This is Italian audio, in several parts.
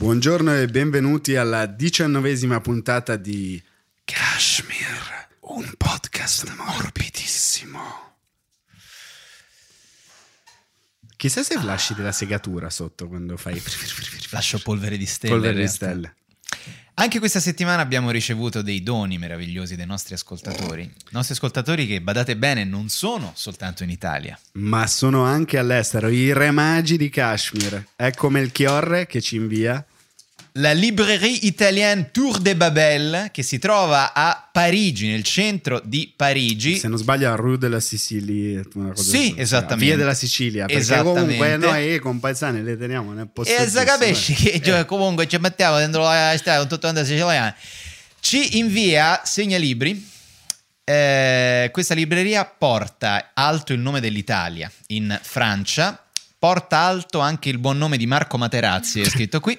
Buongiorno e benvenuti alla diciannovesima puntata di Kashmir, un podcast morbidissimo. Chissà se lasci della segatura sotto quando fai Lascio polvere di stelle. polvere di stelle. Anche questa settimana abbiamo ricevuto dei doni meravigliosi dai nostri ascoltatori. I nostri ascoltatori che, badate bene, non sono soltanto in Italia. Ma sono anche all'estero, i re magi di Kashmir. Ecco Melchiorre che ci invia. La Librairie Italienne Tour de Babel, che si trova a Parigi, nel centro di Parigi. Se non sbaglio a Rue della Sicilia. una cosa Sì, esattamente. Via della Sicilia. Perché comunque noi compaesani le teniamo nel posto E se capisci eh. che cioè, comunque ci mettiamo dentro la strada con tutto quanto siciliano. Ci invia segnalibri. Eh, questa libreria porta alto il nome dell'Italia in Francia, porta alto anche il buon nome di Marco Materazzi, è scritto qui.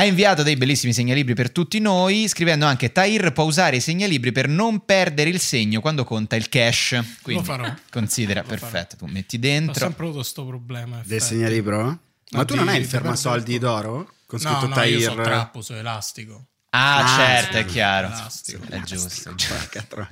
Ha inviato dei bellissimi segnalibri per tutti noi, scrivendo anche Tahir può usare i segnalibri per non perdere il segno quando conta il cash. Quindi farò. considera, Lo perfetto, tu metti Ho dentro. sempre avuto questo problema. Del segnalibro? Ma No, tu non hai il di fermasoldi d'oro? Con No, scritto no, Tahir. io so trappo, so elastico. Ah, Ah, certo, sì. è chiaro. Elastico. È giusto. Troia.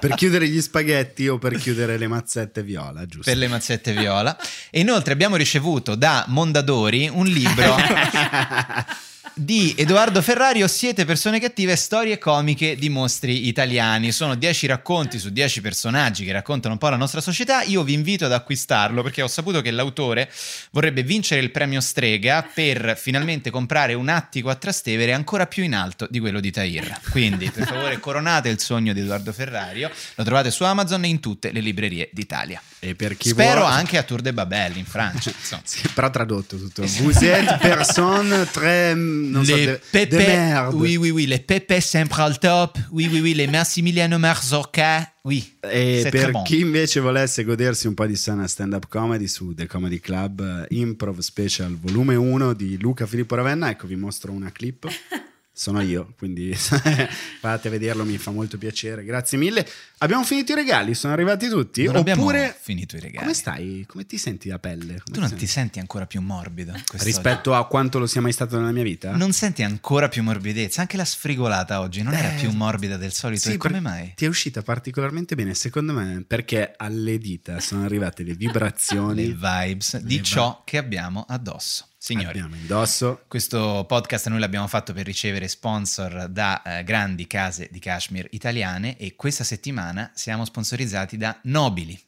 per chiudere gli spaghetti o per chiudere le mazzette viola, giusto? per le mazzette viola. E inoltre abbiamo ricevuto da Mondadori un libro di Edoardo Ferrari, o Siete persone cattive, storie comiche di mostri italiani. Sono 10 racconti su 10 personaggi che raccontano un po' la nostra società. Io vi invito ad acquistarlo perché ho saputo che l'autore vorrebbe vincere il premio Strega per finalmente comprare un attico a Trastevere ancora più in alto di quello di Tahir. Quindi, per favore, coronate il sogno di Edoardo Ferrario. Lo trovate su Amazon e in tutte le librerie d'Italia. E per chi Spero vuole- anche a Tour de Babel in Francia. insomma. Sì, però tradotto tutto. Vous êtes personne très non so, les de, de pépés, merde. oui, oui, oui, les pépés sempre al top. Oui, oui, oui, les Massimiliano Marzocca. Oui, E per bon. chi invece volesse godersi un po' di sana stand-up comedy su The Comedy Club eh, Improv Special volume 1 di Luca Filippo Ravenna, ecco vi mostro una clip. Sono io, quindi fate a vederlo, mi fa molto piacere. Grazie mille. Abbiamo finito i regali, sono arrivati tutti? Non abbiamo Oppure finito i regali. come stai? Come ti senti la pelle? Come Tu non ti senti ancora più morbido rispetto a quanto lo sia mai stato nella mia vita? Non senti ancora più morbidezza? Anche la sfrigolata oggi non era Eh, più morbida del solito. Sì, e come mai? Ti è uscita particolarmente bene, secondo me, perché alle dita sono arrivate le vibrazioni. Le vibes di vi- ciò che abbiamo addosso. Signori, Abbiamo indosso. Questo podcast noi l'abbiamo fatto per ricevere sponsor da eh, grandi case di cashmere italiane e questa settimana siamo sponsorizzati da Nobili.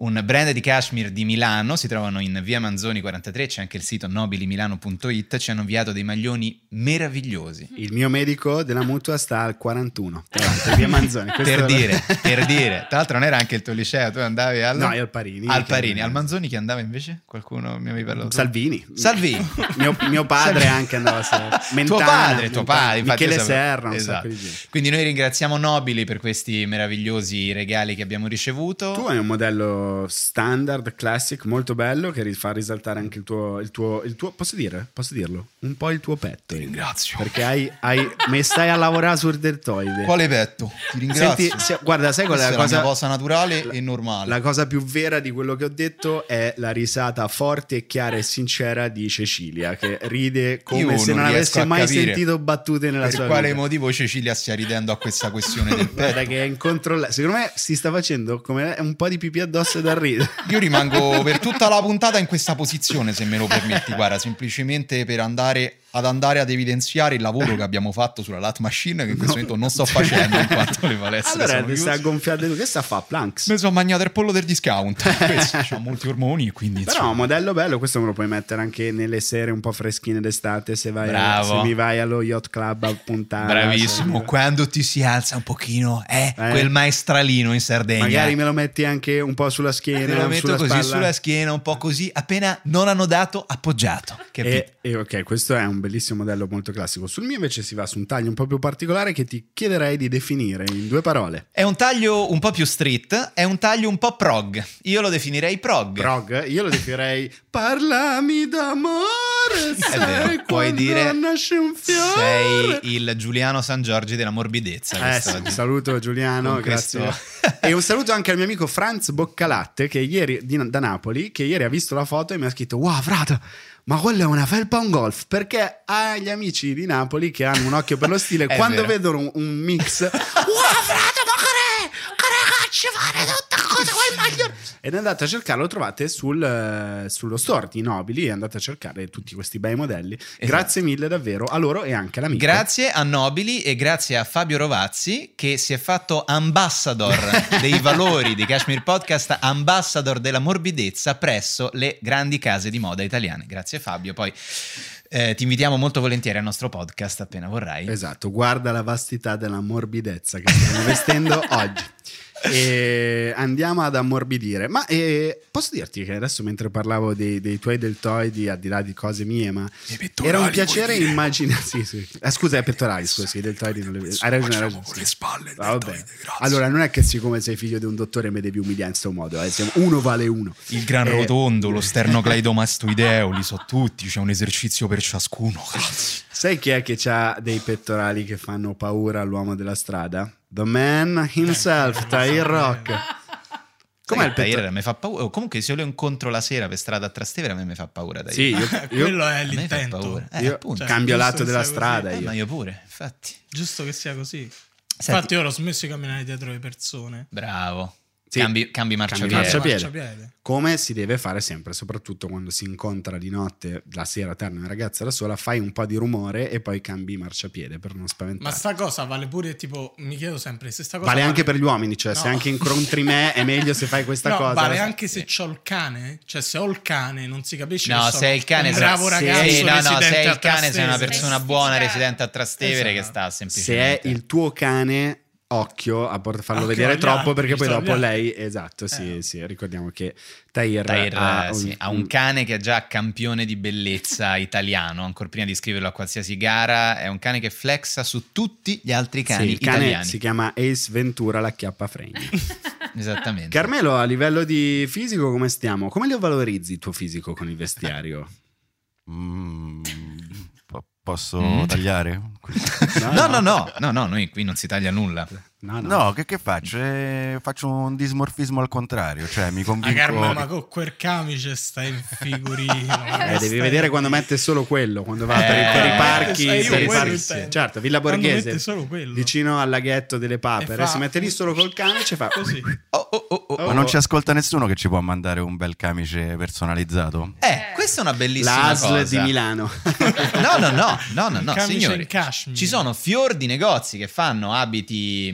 Un brand di cashmere di Milano, si trovano in via Manzoni 43, c'è anche il sito nobilimilano.it, ci hanno inviato dei maglioni meravigliosi. Il mio medico della mutua sta al 41, tra l'altro, via Manzoni. Per dire, per dire. Tra l'altro non era anche il tuo liceo, tu andavi al... No, al Parini. Al Parini, al Manzoni chi andava invece? Qualcuno mi avevi parlato? Salvini. Salvini. mio, mio padre Salvini. anche andava a Serra. tuo padre, tuo padre, Michele. Serra, Esatto. Quindi noi ringraziamo Nobili per questi meravigliosi regali che abbiamo ricevuto. Tu hai un modello standard, classic, molto bello che fa risaltare anche il tuo, il tuo, il tuo posso dire? Posso dirlo? Un po' il tuo petto. ringrazio. Perché hai, hai, mi stai a lavorare sul deltoide. Quale petto? Ti ringrazio. Senti, se- guarda, sai qual è la è la cosa, cosa naturale e normale. la cosa più vera di quello che ho detto è la risata forte chiara e sincera di Cecilia, che ride come Io se non riesco avesse mai sentito battute nella per sua quale vita. motivo Cecilia stia ridendo a questa questione del Guarda petto? che è incontrollabile. Secondo me si sta facendo come un po' di pipì addosso da ridere. Io rimango per tutta la puntata in questa posizione, se me lo permetti, guarda, semplicemente per andare ad andare ad evidenziare il lavoro che abbiamo fatto sulla lat machine che in questo momento non sto facendo in quanto le palestre Allora sono sta gonfiando tu. Che sta a fa? Planks. Mi sono mangiato il pollo del discount. Questo ha molti ormoni quindi Però insomma, modello bello, questo me lo puoi mettere anche nelle sere un po' freschine d'estate se, vai Bravo. se mi vai allo yacht club a puntare. Bravissimo, quando ti si alza un pochino, eh, Eh. quel maestralino in Sardegna. Magari me lo metti anche un po' sulla schiena. Te lo metto sulla così spalla. sulla schiena, un po' così, appena non hanno dato, appoggiato. Capito? E, e ok, questo è un bellissimo modello molto classico. Sul mio invece si va su un taglio un po' più particolare che ti chiederei di definire in due parole. È un taglio un po' più street, è un taglio un po' prog. Io lo definirei prog. Prog, io lo definirei parlami d'amore, sai puoi dire nasce un fiore. sei il Giuliano San Giorgi della morbidezza. Eh, sì, saluto Giuliano, Con grazie. questo- e un saluto anche al mio amico Franz Boccalatte che ieri, di- da Napoli, che ieri ha visto la foto e mi ha scritto: Wow, frate, ma quello è una felpa un golf? Perché agli amici di Napoli che hanno un occhio per lo stile, quando vero. vedono un, un mix, wow, frate, ma che che ragazzi fare tutta cosa quel maglione? Ed andate a cercarlo, lo trovate sul, eh, sullo store di Nobili e andate a cercare tutti questi bei modelli. Grazie mille davvero a loro e anche all'amico. Grazie a Nobili e grazie a Fabio Rovazzi che si è fatto ambassador dei valori di Kashmir Podcast, ambassador della morbidezza presso le grandi case di moda italiane. Grazie Fabio, poi eh, ti invitiamo molto volentieri al nostro podcast appena vorrai. Esatto, guarda la vastità della morbidezza che stiamo vestendo oggi. E andiamo ad ammorbidire. Ma eh, posso dirti che adesso, mentre parlavo dei, dei tuoi deltoidi, al di là di cose mie, ma era un piacere immaginare. Sì, sì. Eh, scusa, i pettorali, scusa, sì, i deltoidi non le vedo. Hai ragione, con le spalle, Ah, deltoide. Allora, non è che siccome sei figlio di un dottore mi devi umiliare in questo modo. eh, Uno vale uno. Il gran Eh, rotondo, lo sternocleidomastoideo, li so tutti, c'è un esercizio per ciascuno. Sai chi è che ha dei pettorali che fanno paura all'uomo della strada? The man himself, Tahir Rock. Com'è il? Tahir mi fa paura. Oh, Comunque, se io lo incontro la sera per strada a Trastevere, a me mi fa paura. Tahir. Sì, io, io- Quello è l'intento. Eh, io. Cioè, cambio lato della strada. così. Eh, Io. ma io pure, infatti. Giusto che sia così. Senti- Infatti, ora ho smesso di camminare dietro le persone. Bravo. Sì. Cambi, cambi marciapiede. Cambi marciapiede. Marciapiede. Come si deve fare sempre, soprattutto quando si incontra di notte, la sera terna una ragazza da sola, fai un po' di rumore e poi cambi marciapiede per non Ma spaventare. sta cosa vale pure, tipo, mi chiedo sempre se sta cosa. Vale anche per gli uomini, cioè se No. anche incontri me è meglio se fai questa No, cosa. vale anche se c'ho il cane. Cioè, se ho il cane, non si capisce. No, che se sono è il cane, un se- bravo se- ragazzo. sì, no, no, se è il cane, sei una persona buona residente a Trastevere che Esatto. sta Se è semplicemente. il tuo cane, occhio a port- farlo Occhio vedere troppo perché poi dopo lei, esatto, sì, Eh. sì, ricordiamo che Tahir, Tahir, ha, eh, sì, ha un cane che è già campione di bellezza italiano, ancora prima di iscriverlo a qualsiasi gara, è un cane che flexa su tutti gli altri sì, cani il cane italiani. si chiama Ace Ventura la chiappa fregna. Esattamente. Carmelo, a livello di fisico come stiamo? Come lo valorizzi il tuo fisico con il vestiario? Mm, posso Mm. tagliare? No, no, no, no, no, noi qui non si taglia nulla. No, no. No, che, che faccio? Eh, faccio un dismorfismo al contrario, cioè mi Ma convinco... Carmen, ma con quel camice stai in figurino. Eh, devi vedere quando mette solo quello, quando va per, i- Eh, per i parchi. per i quello parchi. Certo, Villa Borghese, vicino al laghetto delle papere, E fa- si mette lì solo col cane e fa Così. Oh, oh, oh, oh. Ma non ci ascolta nessuno che ci può mandare un bel camice personalizzato? Eh, questa è una bellissima la ASL cosa. di Milano. No, no, no, no, no, no, Camice signori. Ci sono fior di negozi che fanno abiti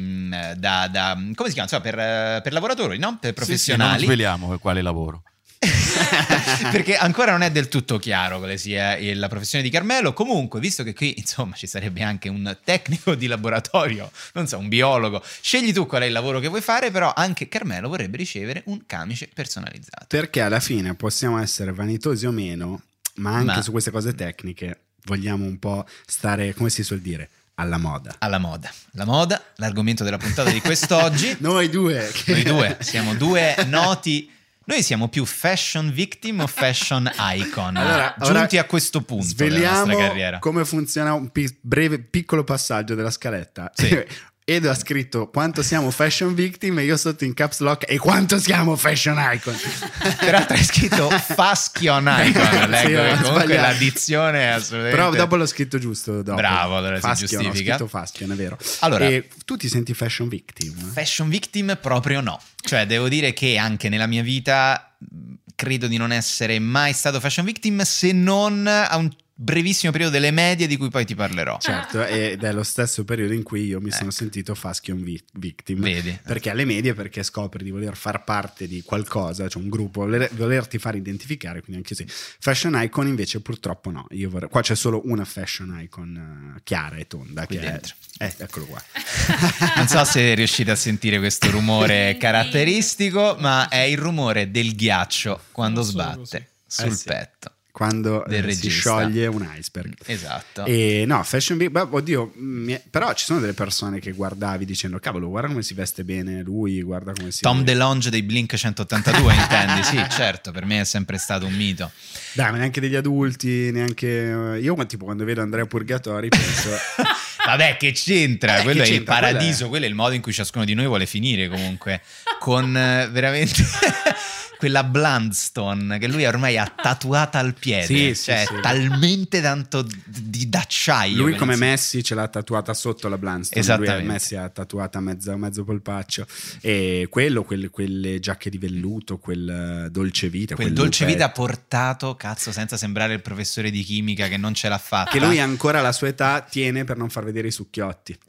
da, da- come si chiama? Insomma, per, eh, per lavoratori, no? Per Sì, sì, non professionali. sveliamo quale lavoro. Perché ancora non è del tutto chiaro quale sia eh, la professione di Carmelo. Comunque, visto che qui insomma ci sarebbe anche un tecnico di laboratorio, non so, un biologo, scegli tu qual è il lavoro che vuoi fare, però anche Carmelo vorrebbe ricevere un camice personalizzato. Perché alla fine possiamo essere vanitosi o meno, ma anche Ma- su queste cose tecniche vogliamo un po' stare, come si suol dire, alla moda. Alla moda. La moda, l'argomento della puntata di quest'oggi. Noi due. che- Noi due siamo due noti. Noi siamo più fashion victim o fashion icon? Allora, ora giunti a questo punto della Sveliamo nostra carriera. come funziona un pi- breve piccolo passaggio della scaletta. Sì. Edo ha scritto quanto siamo fashion victim e io sotto in caps lock e quanto siamo fashion icon. Peraltro hai scritto fashion icon. Leggo Sì, ho comunque sbagliato. l'addizione è assolutamente. Però dopo l'ho scritto giusto. Dopo. Bravo, allora si Fashion, ho giustifica. scritto fashion, è vero. Allora- e tu ti senti fashion victim? Fashion victim proprio no. Cioè, devo dire che anche nella mia vita credo di non essere mai stato fashion victim se non a un brevissimo periodo delle medie di cui poi ti parlerò. Certo, ed è lo stesso periodo in cui io mi sono sentito fashion vi- victim. Ecco. Vedi. Perché alle medie, perché scopri di voler far parte di qualcosa, cioè un gruppo, voler- volerti far identificare, quindi anche sì. Fashion icon invece purtroppo no. Io vorrei- qua c'è solo una fashion icon eh, chiara e tonda. Qui che è- dentro. eh, eccolo qua. Non so se riuscite a sentire questo rumore caratteristico, ma è il rumore del ghiaccio quando sbatte sul Eh sì. petto. Quando eh, si scioglie un iceberg. Esatto. E no, fashion week, beh, oddio, è- però ci sono delle persone che guardavi dicendo cavolo, guarda come si veste bene lui, guarda come si Tom DeLonge dei Blink 182, intendi? Sì, certo, per me è sempre stato un mito. Dai, ma neanche degli adulti, neanche io ma tipo quando vedo Andrea Purgatori penso Vabbè, che c'entra? Eh, quello che è il c'entra? Quello paradiso, è- quello è il modo in cui ciascuno di noi vuole finire comunque. Con eh, veramente. quella Bluntstone che lui ormai ha tatuata al piede, Sì, sì, cioè sì. talmente tanto di d'acciaio. Lui come Messi ce l'ha tatuata sotto la Bluntstone, Esattamente. lui Messi ha tatuata mezzo, mezzo polpaccio e quello, quelle, quelle giacche di velluto, quel eh, dolce vita, Quel quel dolce vita portato, cazzo, senza sembrare il professore di chimica che non ce l'ha fatta. che lui ancora alla sua età tiene per non far vedere i succhiotti.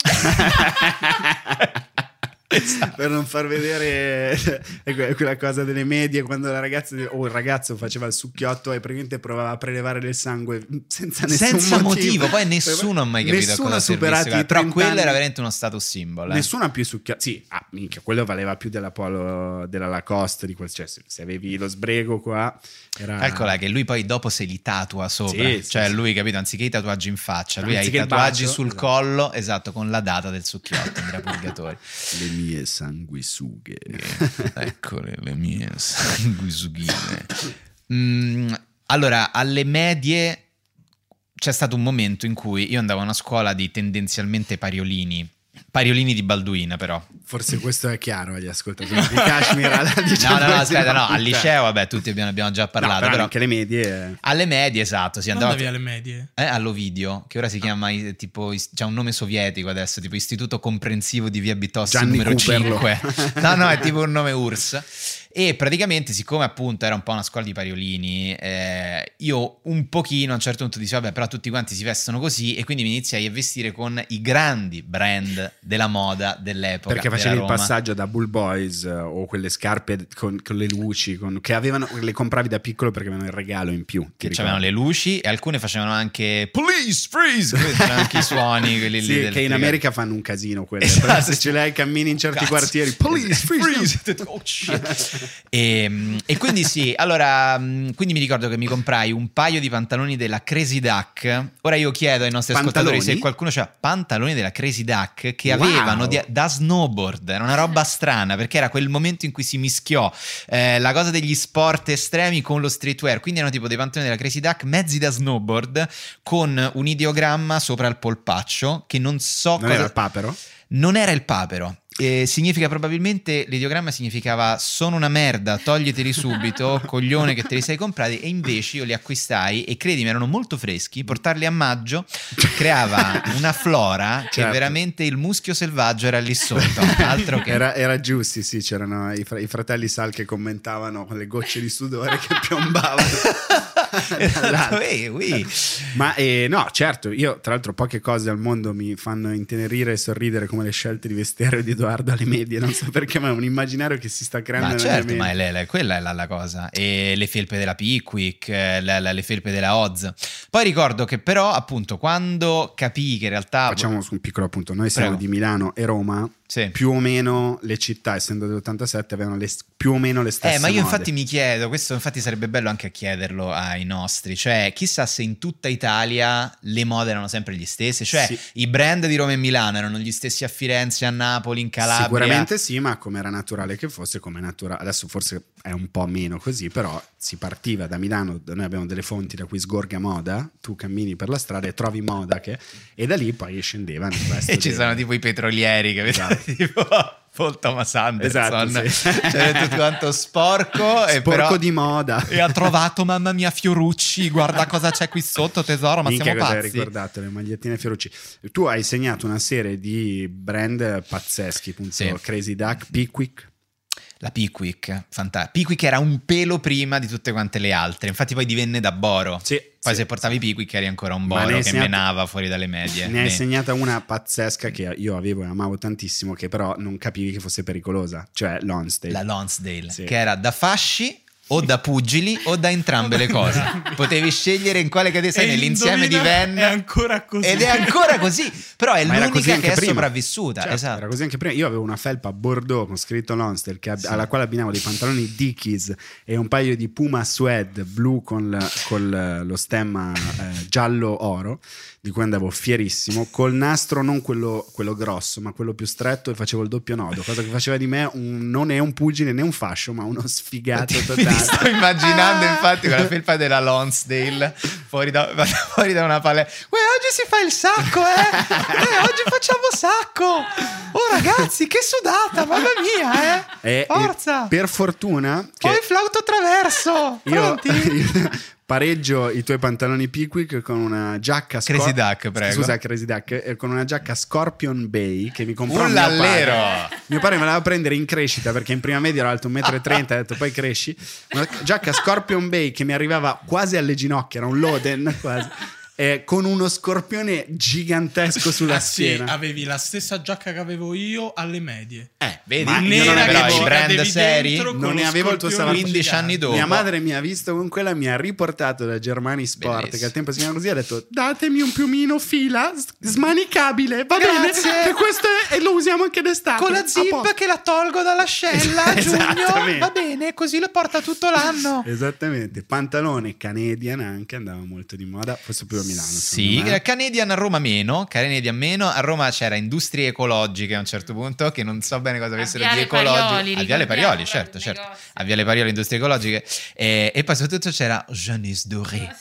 Esatto. per non far vedere que- quella cosa delle medie quando la ragazza o il ragazzo faceva il succhiotto e praticamente provava a prelevare del sangue senza nessun Senza motivo. motivo, poi nessuno ha mai capito Nessuno ha superato i Però 30 quello anni. era veramente uno status symbol. eh. Nessuno ha più succhiato. Sì, ah, minchia, quello valeva più della Polo della Lacoste. Di quel, cioè, se, avevi lo sbrego qua, era. Calcola che lui poi dopo se li tatua sopra, Sì, sì, cioè sì. lui, capito, anziché i tatuaggi in faccia, lui ha i tatuaggi bacio, sul esatto. collo, esatto, con la data del succhiotto, Andrea Purgatori. Mie sanguisughe. Eccole le mie sanguisughine. Mm, allora, alle medie c'è stato un momento in cui io andavo a una scuola di tendenzialmente pariolini. Pariolini di Balduina, però. Forse questo è chiaro agli ascoltatori di Kashmir. alla No, no, no, aspetta, no, al liceo, vabbè, tutti abbiamo, abbiamo già No, parlato. però però anche le medie. alle medie, esatto, si andava. andavi alle medie. Eh, all'Ovidio, che ora si chiama eh, tipo, c'ha un nome sovietico adesso, tipo Istituto Comprensivo di Via Bitossi Gianni numero Cooperlo. 5. No, no, è tipo un nome URSS. E praticamente, siccome appunto era un po' una scuola di pariolini, eh, io un pochino a un certo punto dicevo, vabbè, però tutti quanti si vestono così, e quindi mi iniziai a vestire con i grandi brand della moda dell'epoca. Perché facevi il passaggio da Bull Boys eh, o quelle scarpe con, con le luci con- che avevano, le compravi da piccolo perché avevano il regalo in più. Che c'avevano ricordi? le luci e alcune facevano anche police freeze c'erano anche i suoni quelli lì Sì, del- che in America fanno un casino quelle. Esatto, se ce l'hai cammini in certi Cazzo. quartieri, police, freeze. Oh, shit. e, e quindi sì, allora, mh, quindi mi ricordo che mi comprai un paio di pantaloni della Crazy Duck. Ora io chiedo ai nostri ascoltatori Pantaloni? se qualcuno ha pantaloni della Crazy Duck che Wow. avevano di- da snowboard. Era una roba strana perché era quel momento in cui si mischiò eh, la cosa degli sport estremi con lo streetwear. Quindi erano tipo dei pantaloni della Crazy Duck mezzi da snowboard con un ideogramma sopra il polpaccio che non so Non cosa era il papero? non era il papero. Eh, significa probabilmente l'ideogramma significava sono una merda, toglieteli subito, coglione che te li sei comprati e invece io li acquistai e credimi erano molto freschi, portarli a maggio creava una flora che Certo. veramente il muschio selvaggio era lì sotto, altro che Era, era giusti, sì, c'erano i, fra- i fratelli Sal che commentavano con le gocce di sudore che piombavano. Esatto, dall'alto. eh, ui. Ma eh, no, certo, io tra l'altro poche cose al mondo mi fanno intenerire e sorridere come le scelte di vestiario di Edoardo alle medie, non so perché, ma è un immaginario che si sta creando Ma certo, ma è le- le- quella è la, la cosa. E le felpe della Pickwick, eh, la- la- le felpe della Oz. Poi ricordo che però, appunto, quando capii che in realtà... Facciamo un piccolo appunto, noi siamo Prego. di Milano e Roma, Sì. più o meno le città, essendo dell'87, avevano le- più o meno le stesse Eh, ma io mode. infatti mi chiedo, questo infatti sarebbe bello anche chiederlo ai nostri, cioè chissà se in tutta Italia le mode erano sempre gli stesse, cioè Sì. i brand di Roma e Milano erano gli stessi a Firenze, a Napoli, in Calabria. Sicuramente sì, ma come era naturale che fosse, come naturale. Adesso forse è un po' meno così, però si partiva da Milano, noi abbiamo delle fonti da cui sgorga moda, tu cammini per la strada e trovi moda che, e da lì poi scendevano E ci dei- sono tipo i petrolieri che Esatto. tipo Paul Thomas Anderson, Esatto, sì. cioè tutto quanto sporco, e Sporco però... di moda. E ha trovato mamma mia Fiorucci, guarda cosa c'è qui sotto tesoro, ma Minchia siamo pazzi. ricordato, le magliettine Fiorucci. Tu hai segnato una serie di brand pazzeschi, appunto, Sì. Crazy Duck, Pickwick. La Pickwick, fantastica. Pickwick era un pelo prima di tutte quante le altre, infatti poi divenne da Boro. Sì, Poi sì, se portavi Pickwick eri ancora un Boro che segnato- menava fuori dalle medie. Ne hai Beh. segnata una pazzesca che io avevo e amavo tantissimo, che però non capivi che fosse pericolosa, cioè Lonsdale. La Lonsdale, Sì. che era da fasci o da pugili o da entrambe le cose. Potevi scegliere in quale categoria sei E nell'insieme di Venn. è ancora così. Ed è ancora così, però è Ma l'unica che è prima. sopravvissuta. Certo, esatto. Era così anche prima. Io avevo una felpa Bordeaux con scritto Lonsdale che ab- alla quale abbinavo dei pantaloni Dickies e un paio di Puma Suede blu con, la- col, lo stemma eh, giallo oro di cui andavo fierissimo, col nastro non quello, quello grosso, ma quello più stretto e facevo il doppio nodo, cosa che faceva di me un- non è un pugile né un fascio, ma uno sfigato Mi totale. sto immaginando Ah! infatti quella felpa della Lonsdale fuori da, fuori da una palestra. Uè, oggi si fa il sacco, eh? Eh, oggi facciamo sacco. Oh ragazzi, che sudata, mamma mia, eh? E- e Forza. per fortuna che Poi flauto traverso. io, Pronti? pareggio i tuoi pantaloni Pickwick con una giacca Scor- Crazy Duck, prego. Scusa, Crazy Duck, eh, con una giacca Scorpion Bay che mi comprò Un mio padre. lallero. Mio padre me la doveva prendere in crescita perché in prima media ero alto 1,30 m, ha detto poi cresci. Una giacca Scorpion Bay che mi arrivava quasi alle ginocchia, era un Loden quasi. Eh, con uno scorpione gigantesco sulla sì, schiena. avevi la stessa giacca che avevo io alle medie. Eh, Vedi, ma io non avevo i brand seri. Non ne avevo il tuo salario. 15 anni dopo. Mia madre mi ha visto con quella, mi ha riportato da Germani Sport, Bellissimo. che al tempo si chiamava così, ha detto datemi un piumino fila smanicabile, va bene, che questo è, e lo usiamo anche d'estate. Con la zip che la tolgo dall'ascella a giugno. Va bene, così lo porta tutto l'anno. Esattamente, pantalone Canadian anche andava molto di moda, forse più Milano. Sì, eh, Canadian a Roma meno, Canadian meno, a Roma c'era industrie ecologiche a un certo punto, che non so bene cosa avessero di ecologico. A Viale Parioli, certo, certo. A Viale Parioli, industrie ecologiche. E, e poi soprattutto c'era Jeunesse Doré,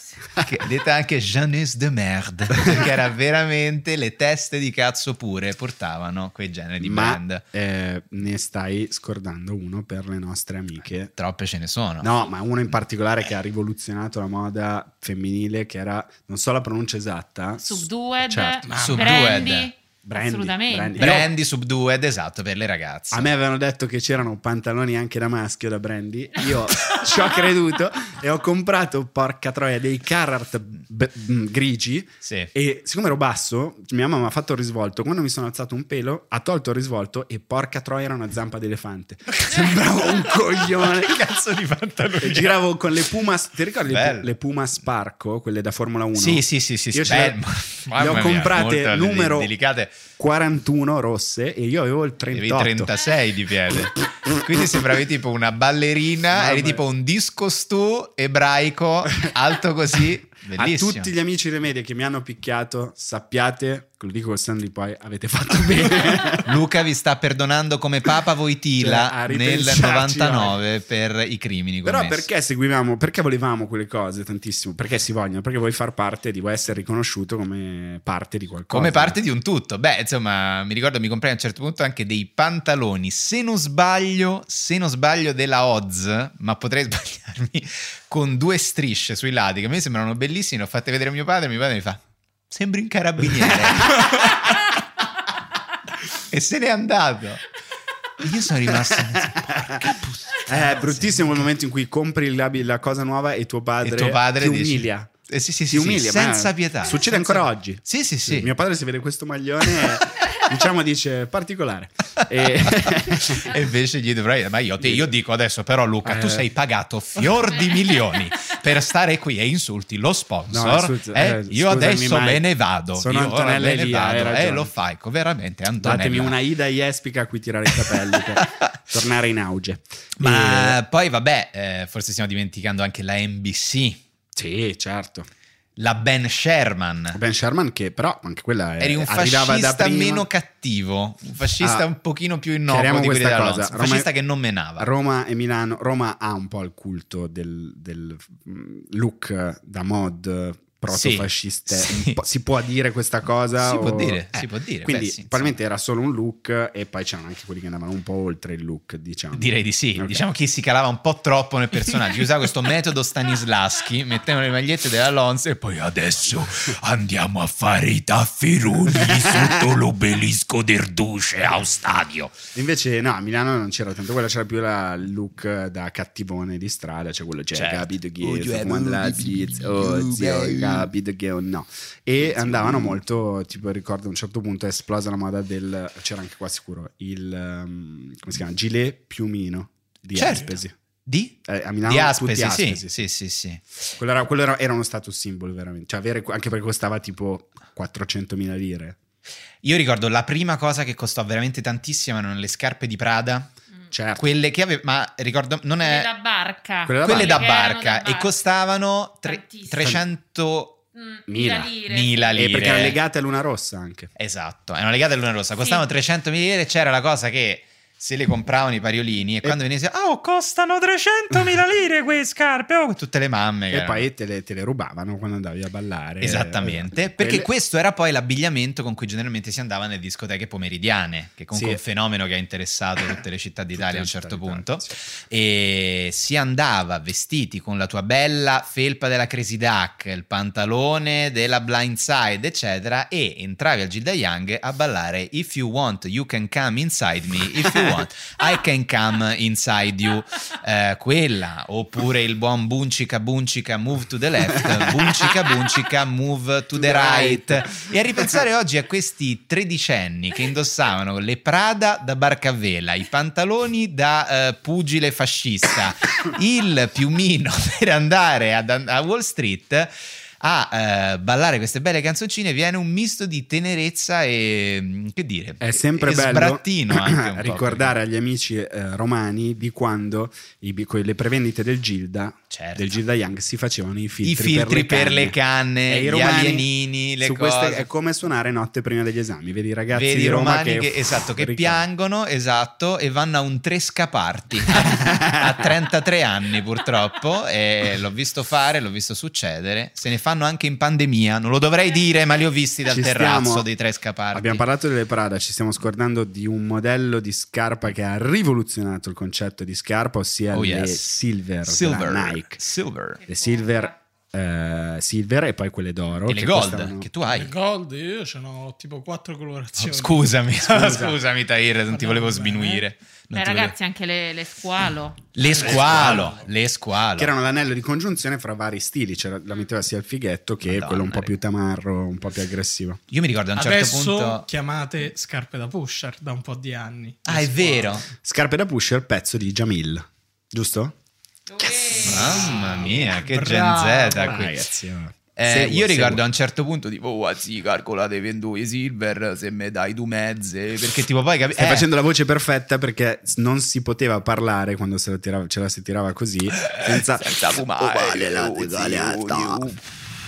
detta anche Jeunesse de merde, perché era veramente le teste di cazzo pure portavano quei generi di Ma brand. eh, ne stai scordando uno per le nostre amiche. Troppe ce ne sono. No, ma uno in particolare che ha rivoluzionato la moda femminile, che era, non so la pronuncia esatta, Subdued, Certo. Subdued. Brandy, Brandy, assolutamente. Brandy. Brandy Subdued, esatto, per le ragazze. A me avevano detto che c'erano pantaloni anche da maschio da Brandy. Io ci ho creduto e ho comprato, porca troia, dei Carhartt b- mm, grigi. Sì. E siccome ero basso, mia mamma mi ha fatto il risvolto. Quando mi sono alzato un pelo, ha tolto il risvolto e porca troia era una zampa d'elefante. Sembravo un coglione. Che cazzo di pantaloni? E giravo con le Puma. Ti ricordi le, Bello. le Puma Sparco, quelle da Formula 1? Sì, sì, sì, sì, Io sì. ce le- ho mia, comprate molto numero delicate. 41 rosse e io avevo il Avevi 38. 36 di piede. Quindi sembravi tipo una ballerina, Mamma eri tipo un disco stu ebraico, alto così. Bellissimo. A tutti gli amici delle medie che mi hanno picchiato, sappiate, lo dico senno di poi, avete fatto bene. Luca vi sta perdonando come Papa Voitila Cioè, nel ripensarci, 99 per i crimini Però commessi. perché seguivamo, perché volevamo quelle cose tantissimo? Perché si vogliono? Perché vuoi far parte, di, vuoi essere riconosciuto come parte di qualcosa. Come parte di un tutto. Beh, insomma, mi ricordo mi comprai a un certo punto anche dei pantaloni, se non sbaglio, se non sbaglio della Oz, ma potrei sbagliarmi, con due strisce sui lati che a me sembrano bellissimi, le ho fatte vedere a mio padre e mio padre mi fa "Sembri un carabiniere". e se n'è andato. Io sono rimasto Eh, È bruttissimo il momento in cui compri la, la cosa nuova e tuo padre, E tuo padre ti dici- umilia. Eh, sì, sì, Ti sì, umilia, senza pietà. Succede Senza- ancora oggi. Sì, sì, sì. Mio padre si vede questo maglione diciamo dice particolare. E... E invece gli dovrei. Ma io, ti- io dico adesso, però, Luca, tu Eh. sei pagato fior di milioni per stare qui e insulti lo sponsor. No, scusa, eh, eh, io adesso me ne vado. sono io ora Antonella me ne vado. Eh, lo fai, co- veramente, Antonella. Datemi una Ida Jespica a cui tirare i capelli per tornare in auge. Ma E- poi, vabbè, eh, forse stiamo dimenticando anche la NBC, Sì, certo. La Ben Sherman. Ben Sherman che però anche quella è, Eri un fascista meno cattivo, un fascista Ah, un pochino più innocuo di quelli questa della cosa. Lonza, un fascista che non menava. Roma e Milano, Roma ha un po' il culto del, del, mm, look da mod protofascista. Sì, sì. Si può dire questa cosa? Si può o- dire, eh, si può dire, Quindi beh, sì, probabilmente era solo un look e poi c'erano anche quelli che andavano un po' oltre il look, diciamo. Direi di sì, Ok. diciamo che si calava un po' troppo nel personaggio, usava questo metodo Stanislaschi, mettevano le magliette della Lonza e poi adesso andiamo a fare i tafferugli sotto l'obelisco del Duce a stadio. Invece no, a Milano non c'era tanto quella, c'era più la- look da cattivone di strada, cioè quello c'è Certo. capito che Oh, sto cioè, fumando la oh, zizza, oh zio, hai capito che o no. E andavano molto, tipo ricordo a un certo punto è esplosa la moda del, c'era anche qua sicuro, il, um, come si chiama, gilet piumino di Certo. Aspesi. Di? Eh, a Milano Di Aspesi, Aspesi, sì, sì, sì, sì. Quello, era, quello era, era uno status symbol veramente, cioè avere, anche perché costava tipo 400.000 lire. Io ricordo la prima cosa che costò veramente tantissimo erano le scarpe di Prada, Certo. quelle che avevo, ma ricordo, non è... Quelle da barca. Quelle da quelle da barca da e costavano tre- Tantissimo. 300 Mm, Mila. lire. Mila E lire. perché erano legate a Luna Rossa anche. Esatto, erano legate a Luna Rossa, costavano Sì. 300 lire, c'era la cosa che se le compravano i pariolini e, quando venisse oh costano 300.000 lire quelle scarpe oh, tutte le mamme E poi te le, te le rubavano quando andavi a ballare. Esattamente, Eh, perché quelle- questo era poi l'abbigliamento con cui generalmente si andava nelle discoteche pomeridiane, che comunque è Sì. un fenomeno che ha interessato tutte le città d'Italia a un certo punto. E si andava vestiti con la tua bella felpa della Crazy Duck, il pantalone della Blindside, eccetera, e entravi al Gilda Young a ballare If you want, you can come inside me. If you want, I can come inside you. Eh, quella, oppure il buon Buncica Buncica move to the left, Buncica Buncica move to the right. E a ripensare oggi a questi tredicenni che indossavano le Prada da barca a vela, i pantaloni da eh, pugile fascista, il piumino per andare ad- a Wall Street a eh, ballare queste belle canzoncine viene un misto di tenerezza e mm, che dire È sempre bello ricordare agli amici eh, romani di quando i, con le prevendite del Gilda, Certo. del Gilda Young si facevano i filtri, i filtri per le canne, E i gli romani alienini, le queste- è come suonare notte prima degli esami. Vedi i ragazzi Vedi di Roma romani che, che, esatto, che piangono esatto, e vanno a un trescaparti a, a 33 anni purtroppo e l'ho visto fare, l'ho visto succedere se ne fanno anche in pandemia non lo dovrei dire ma li ho visti dal Ci terrazzo stiamo- dei trescaparti Abbiamo parlato delle Prada, ci stiamo scordando di un modello di scarpa che ha rivoluzionato il concetto di scarpa, ossia Oh, le yes. Silver, Silver Nike. Silver Le Silver, eh, silver e poi quelle d'oro. e le gold costavano- che tu hai Il gold, io ce n'ho tipo quattro colorazioni. Oh, scusami Scusa. scusami Tahir non ti volevo sminuire Beh, volevo- ragazzi, anche le, le squalo. le squalo le squalo Che erano l'anello di congiunzione fra vari stili, c'era, la metteva sia il fighetto che Madonna, quello un po' raga. più tamarro, un po' più aggressivo. io mi ricordo a un certo Adesso punto chiamate scarpe da pusher da un po' di anni. ah è Le vero Scarpe da pusher, pezzo di Jamil, giusto? Mamma mia che Bravo. Gen Z qui Ragazzi, oh. Eh, Seguo, io ricordo seguo. a un certo punto tipo oh sì calcolate 22 silver se me dai due mezze perché tipo poi capi- Stai eh, facendo la voce perfetta perché non si poteva parlare quando se la tirava- ce la si tirava così senza, senza fumare uguale la- uguale sì, alta.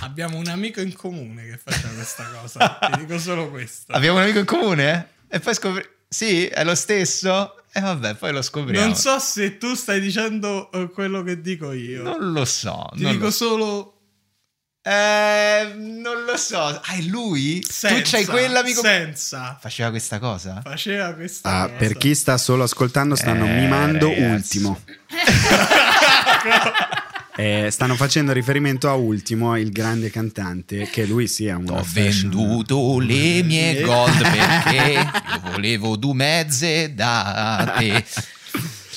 Abbiamo un amico in comune che faceva questa cosa. Ti dico solo questo. abbiamo un amico in comune e poi scopri sì è lo stesso e vabbè poi lo scopriamo Non so se tu stai dicendo eh, quello che dico io. non lo so Ti non dico lo, solo Eh, non lo so ah è lui? senza. tu c'hai quell'amico Senza. faceva questa cosa? Faceva questa Ah, cosa. per chi sta solo ascoltando stanno Eh, mimando ragazzi. Ultimo. Eh, stanno facendo riferimento a Ultimo, il grande cantante, che lui sia un Ho fashion- venduto le mie gold perché io volevo due mezze da te.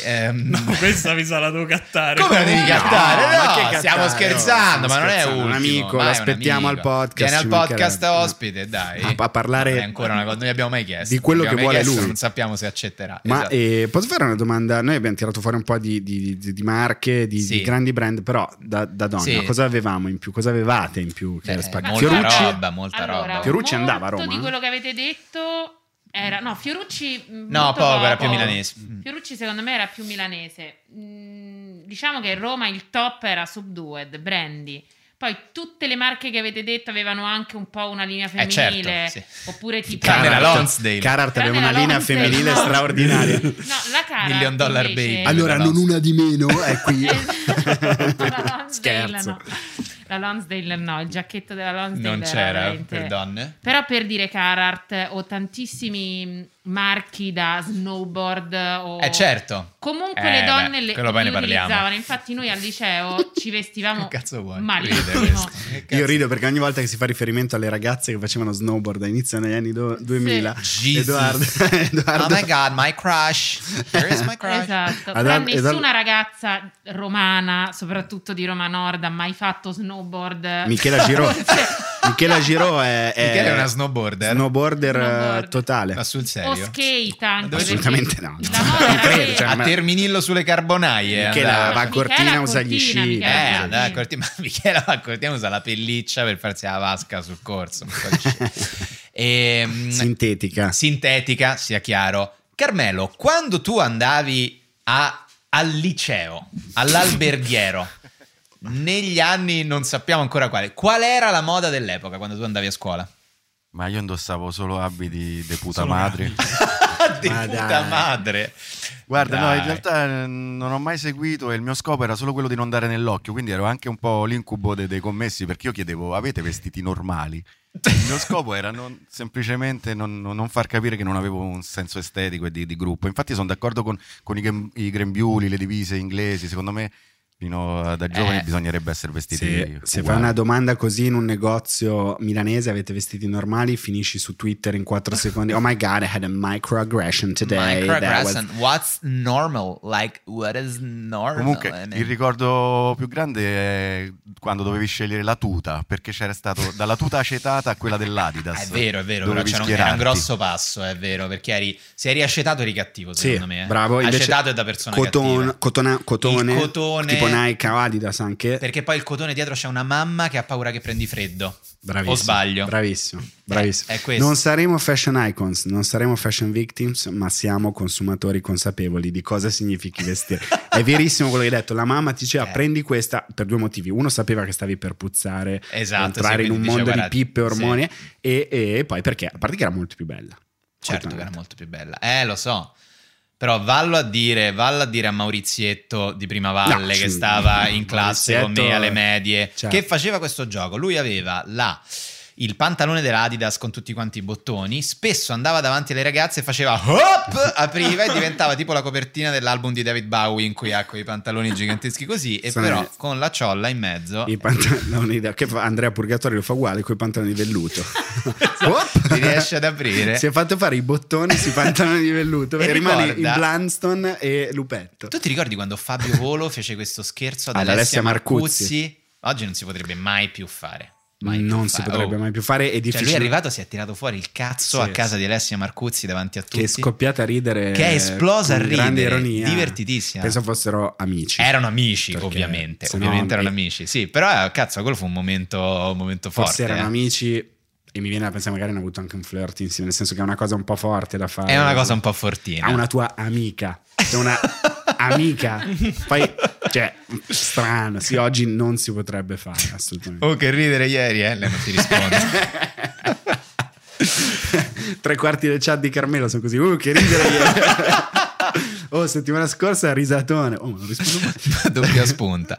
Ehm, No, questa mi sa la devo cattare. Come la devi cattare? No, No, ma che stiamo cattare? scherzando, No, ma non è ultimo. un amico, un l'aspettiamo amico. al podcast, Viene al podcast ospite, dai. A- a parlare Non è ancora una cosa, non gli abbiamo mai chiesto. di quello che vuole chiesto, lui. Non sappiamo se accetterà. Ma Esatto. eh, posso fare una domanda? Noi abbiamo tirato fuori un po' di, di- di- di marche, di, Sì. di grandi brand, però da, da donna Sì. cosa avevamo in più? Cosa avevate in più? Che Beh, molta Fiorucci? roba, molta Allora, roba. Fiorucci molto andava a Roma? di quello che avete detto era... No, Fiorucci... mh, No, poco, era più milanese. Fiorucci secondo me era più milanese. Mm, diciamo che in Roma il top era Subdued, Brandy. Poi tutte le marche che avete detto avevano anche un po' una linea Eh, certo, femminile. sì. Oppure tipo... La Carhartt. Lonsdale. Tranne aveva una linea Lonsdale, femminile no. straordinaria. No, la cara. Million Dollar invece- Baby. Allora, non una di meno, è qui. la Lonsdale Scherzo. no. La Lonsdale no, il giacchetto della Lonsdale Non era c'era per donne? Però per dire Carhartt o tantissimi marchi da snowboard o... Eh certo. Comunque Eh, le donne beh, le, parliamo. utilizzavano. Infatti noi al liceo ci vestivamo Che cazzo malissimo. questo. Che cazzo- Io rido perché ogni volta che si fa riferimento alle ragazze che facevano snowboard a inizio negli anni do- 2000, Sì. Edoardo, Edoardo- Oh my god, my crush. Here is my crush. Esatto, Ad- però ed- nessuna ragazza romana, soprattutto di Roma Nord, ha mai fatto snowboard. Michela Giro. Michela Giro è, è, Michele è una snowboarder. snowboarder, eh, Snowboard. totale. Ma sul o serio? skate anche. Assolutamente no. Non credo, cioè, a ma- Terminillo sulle carbonaie. Michela andava. va a Michela Cortina, a usa gli Cortina, sci. Michela. Eh, andava a Cortina, ma Michela va a Cortina usa la pelliccia per farsi la vasca sul corso. shit. Ehm, Sintetica. sintetica, sia chiaro. Carmelo, quando tu andavi a- al liceo, all'alberghiero, negli anni non sappiamo ancora quale. Qual era la moda dell'epoca quando tu andavi a scuola? Ma io indossavo solo abiti di puta Solo madre. Di Ma puta dai. madre. Guarda, no, Dai. in realtà eh, non ho mai seguito e il mio scopo era solo quello di non dare nell'occhio, quindi ero anche un po' l'incubo de- dei commessi perché io chiedevo avete vestiti normali? Il mio scopo era non- semplicemente non, non- far capire che non avevo un senso estetico e di, di gruppo. Infatti sono d'accordo con, con i, i grembiuli, le divise inglesi, secondo me fino da giovani Eh, bisognerebbe essere vestiti Se, se fai una domanda così in un negozio milanese, avete vestiti normali, finisci su Twitter in 4 secondi. Oh my god, I had a microaggression today. That was- Microaggression. What's normal? Like, what is normal? Comunque, il ricordo più grande è quando dovevi scegliere la tuta, perché c'era stato dalla tuta acetata a quella dell'Adidas. È vero, è vero, però Dovevi c'era un, era un grosso passo, è vero, perché eri, se eri acetato eri cattivo, Sì, secondo me. eh. bravo. Invece, Acetato è da persona coton- cattiva. cotona- cotone, Il cotone- tipo Nike o Adidas anche. Perché poi il cotone dietro c'è una mamma che ha paura che prendi freddo. Bravissimo. O sbaglio? Bravissimo, bravissimo. Eh, è questo. non saremo fashion icons, non saremo fashion victims, ma siamo consumatori consapevoli di cosa significhi vestire. è verissimo quello che hai detto. La mamma ti diceva Eh. prendi questa per due motivi. Uno sapeva che stavi per puzzare, Esatto, entrare sì, in un mondo diceva, di pippe e guarda, ormoni e, e poi perché, a parte che era molto più bella. Certo che era molto più bella. Eh, lo so. Però vallo a dire, vallo a dire a Maurizietto di Prima Valle No, che stava in classe con me alle medie, certo. che faceva questo gioco. Lui aveva la il pantalone dell'Adidas con tutti quanti i bottoni, spesso andava davanti alle ragazze e faceva hop, apriva e diventava tipo la copertina dell'album di David Bowie in cui ha quei pantaloni giganteschi così e Sono- però con la ciolla in mezzo I pantaloni da- che fa Andrea Purgatorio lo fa uguale con i pantaloni di velluto. Op! li riesce ad aprire. Si è fatto fare i bottoni sui pantaloni di velluto E rimane ricorda- in Blunston e Lupetto. Tu ti ricordi quando Fabio Volo fece questo scherzo ad, Ad Alessia, Alessia Marcuzzi? Marcuzzi? Oggi non si potrebbe mai più fare. Non si fare. potrebbe Oh. mai più fare. È Cioè, difficile. lui è arrivato, si è tirato fuori il cazzo Sì, a casa sì. di Alessia Marcuzzi davanti a tutti. che è scoppiata a ridere. Che è esplosa a grande ridere, ironia. divertitissima. Penso fossero amici. Erano amici, Perché ovviamente. se no- ovviamente erano e- amici. Sì, però eh, cazzo, quello fu un momento, un momento forte. Forse erano eh. amici. E mi viene da pensare, magari hanno avuto anche un flirt insieme. Nel senso che è una cosa un po' forte da fare. È una cosa un po' fortina. A una tua amica. Cioè una amica. Poi, cioè, strano. Sì, oggi non si potrebbe fare, assolutamente. Oh, che ridere ieri, eh? Lei non ti risponde. Tre quarti del chat di Carmelo sono così. Uh, che ridere ieri. Oh, settimana scorsa risatone. Oh, non rispondo mai. doppia spunta.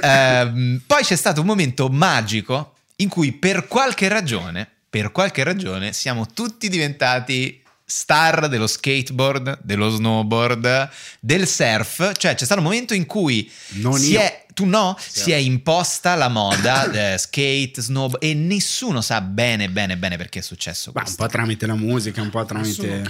Ehm, poi c'è stato un momento magico in cui per qualche ragione, per qualche ragione, siamo tutti diventati star dello skateboard, dello snowboard, del surf. Cioè c'è stato un momento in cui Non si io. è... Tu no? Si è imposta la moda skate, snowboard e nessuno sa bene, bene, bene perché è successo Ma un questo. po' tramite la musica, un po' tramite.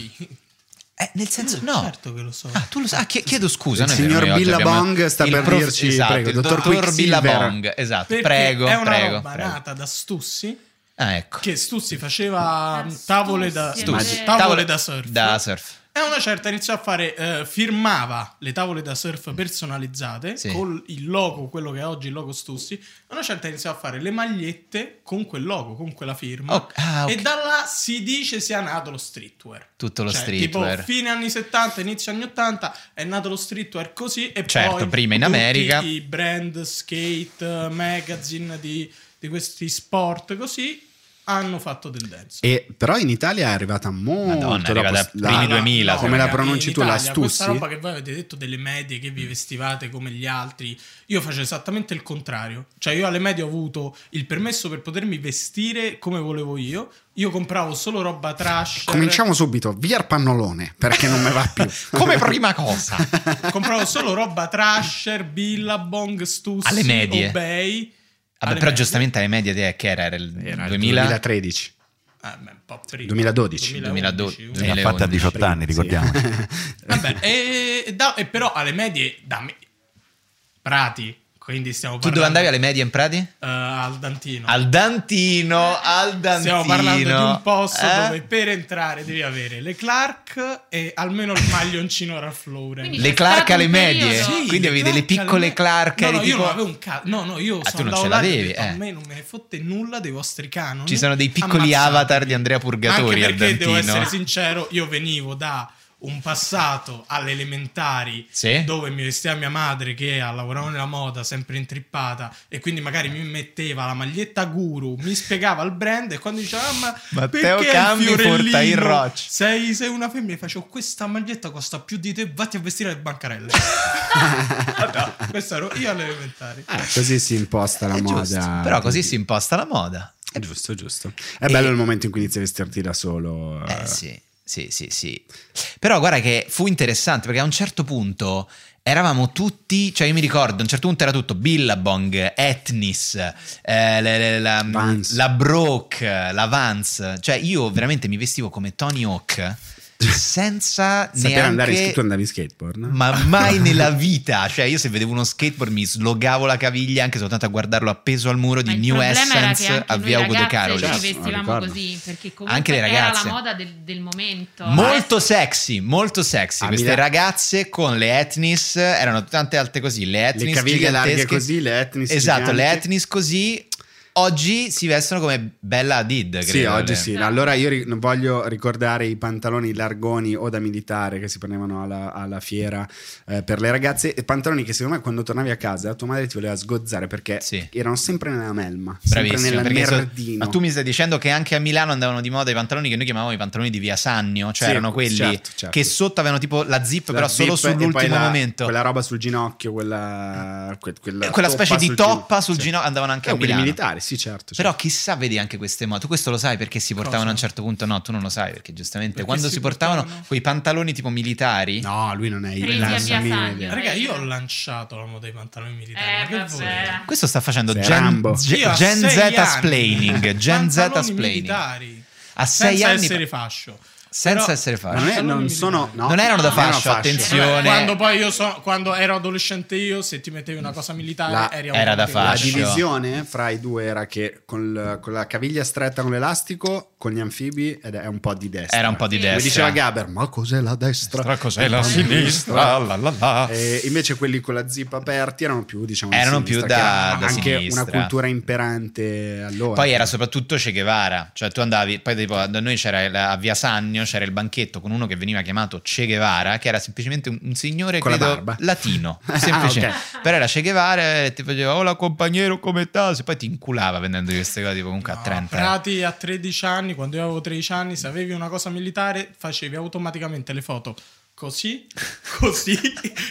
Eh, nel senso, no. Certo che lo so. Ah, tu lo sai? Ah, chie- chiedo scusa. Il signor Billabong sta per dirci, esatto, prego, il dottor dottor. Billabong, esatto, Perché prego, è una prego, roba prego. nata da Stussi Ah, ecco. che Stussi faceva tavole da, Stussi. tavole da surf. Da surf. E una certa iniziò a fare, eh, firmava le tavole da surf personalizzate Sì. con il logo, quello che è oggi il logo Stussi. E una certa iniziò a fare le magliette con quel logo, con quella firma. Oh, ah, ok. E da là si dice sia nato lo streetwear. Tutto lo Cioè, streetwear. Tipo fine anni 70, inizio anni 80 è nato lo streetwear così e Certo, poi prima in America. i brand skate, magazine di, di questi sport così hanno fatto tendenza. E però in Italia è arrivata molto Madonna, è dopo arrivata la- primi 2000, come secondo la me. pronunci tu, la Italia, Questa Stussi? roba che voi avete detto delle medie che vi vestivate come gli altri, io facevo esattamente il contrario. Cioè io alle medie ho avuto il permesso per potermi vestire come volevo io. Io compravo solo roba trash. Cominciamo subito, via il pannolone, perché non mi va più. Come prima cosa. compravo solo roba trasher, Billabong, Stussi, Alle medie. Obey. Vabbè, però medie. giustamente alle medie te che era? Era il Era il 2000? 2013. Ah, beh, un po' prima. 2012. 2012. undici. L'ha fatta a 18 anni, Sì. ricordiamo. Vabbè, e, e da- e però alle medie da me- Prati, quindi stiamo Tu parlando dove andavi alle medie in Prati? Eh, al Dantino. Al Dantino, al Dantino. Stiamo parlando di un posto Eh? dove per entrare devi avere le Clark e almeno il maglioncino Ralph Lauren. Quindi Le Clark alle medie? Sì, Quindi avevi delle piccole Clark, No, no, io tipo- non avevo un ca- No, no, io Ah, sono tu non ce andato là e ho l'avevi, eh. A me non me ne fotte nulla dei vostri canoni. Ci sono dei piccoli Ammazzate. avatar di Andrea Purgatori Anche al perché devo essere sincero, io venivo da un passato alle elementari Sì. dove mi vestiva mia madre che lavorava nella moda, sempre intrippata, e quindi magari mi metteva la maglietta guru, mi spiegava il brand e quando diceva "Ah, ma Matteo perché Cambi porta il Roch?" Sei, sei una femmina, facevo questa maglietta costa più di te, vatti a vestire le bancarelle. No, questo ero io alle elementari. Ah, così si imposta la È moda. giusto. Però così si imposta la moda. È giusto, è giusto. È bello E- il momento in cui inizi a vestirti da solo. Eh sì, sì, sì, sì. Però guarda che fu interessante perché a un certo punto eravamo tutti, cioè io mi ricordo, a un certo punto era tutto Billabong, Etnis, eh, le- la, Vans. la Broke, la Vans, cioè io veramente mi vestivo come Tony Hawk senza Sapere neanche... andare in tu andavi in skateboard, no? Ma mai nella vita, cioè io se vedevo uno skateboard mi slogavo la caviglia anche soltanto a guardarlo appeso al muro di New era Essence a via Ugo De Caroli. ci Certo, vestivamo così perché comunque Anche le era ragazze. la moda del, del momento. Molto Adesso- sexy, molto sexy. A Queste ragazze con le etnis erano tante alte così. Le etnis Le caviglie larghe così, le etnis Esatto, le giganti. etnis così. Oggi si vestono come Bella Hadid. Sì, credo, oggi le- sì. Allora io ri- non voglio ricordare i pantaloni largoni o da militare che si prendevano alla, alla fiera eh, per le ragazze. E pantaloni che secondo me quando tornavi a casa tua madre ti voleva sgozzare perché Sì. erano sempre nella melma, sempre Bravissimo, nel perché so- merdino. ma tu mi stai dicendo che anche a Milano andavano di moda i pantaloni che noi chiamavamo i pantaloni di via Sannio, cioè Sì, erano quelli certo, certo. che sotto avevano tipo la zip, La però solo zip poi sull'ultimo la- momento. Quella roba sul ginocchio, quella, que- quella, Eh, quella specie di toppa sul Sì. ginocchio andavano anche Eh, a quelli Milano. militari, sì, certo. Però certo. chissà, vedi anche queste mode. Tu questo lo sai perché si portavano Cosa? a un certo punto? No, tu non lo sai perché giustamente Perché quando si si portavano, portavano? quei pantaloni tipo militari. No, lui non è Presi la a via minima Sannio. idea. Raga, io ho lanciato la moda dei pantaloni militari. Eh? Questo sta facendo Sei Gen. Gen- Gen Z splaining. Gen Z splaining. militari. A sei senza anni. essere fascio. Senza Però- essere fascio. non, è- non sono, no, Non erano da non erano attenzione. Quando poi io so, quando ero adolescente io, se ti mettevi una cosa militare, La- eri era da automaticamente- La fascio. divisione fra i due era che con, l- con la caviglia stretta con l'elastico, con gli anfibi, ed è un po' di destra. Era un po' di Come destra. diceva Gaber, ma cos'è la destra? Tra cos'è la Eh, sinistra? La la la. E invece quelli con la zip aperti erano più, diciamo, di Erano sinistra, più da- da anche sinistra. una cultura imperante allora. Poi era soprattutto Che Guevara, cioè tu andavi, poi tipo, da noi c'era il- a Via Sannio, c'era il banchetto con uno che veniva chiamato Che Guevara, che era semplicemente un, un signore Con la credo, barba. latino, Ah, semplicemente. ok. Però era Che Guevara e ti faceva hola compagnero come? E poi ti inculava vendendo queste cose tipo comunque a No, 30. Prati a 13 anni, quando io avevo 13 anni, se avevi una cosa militare, facevi automaticamente le foto così, così,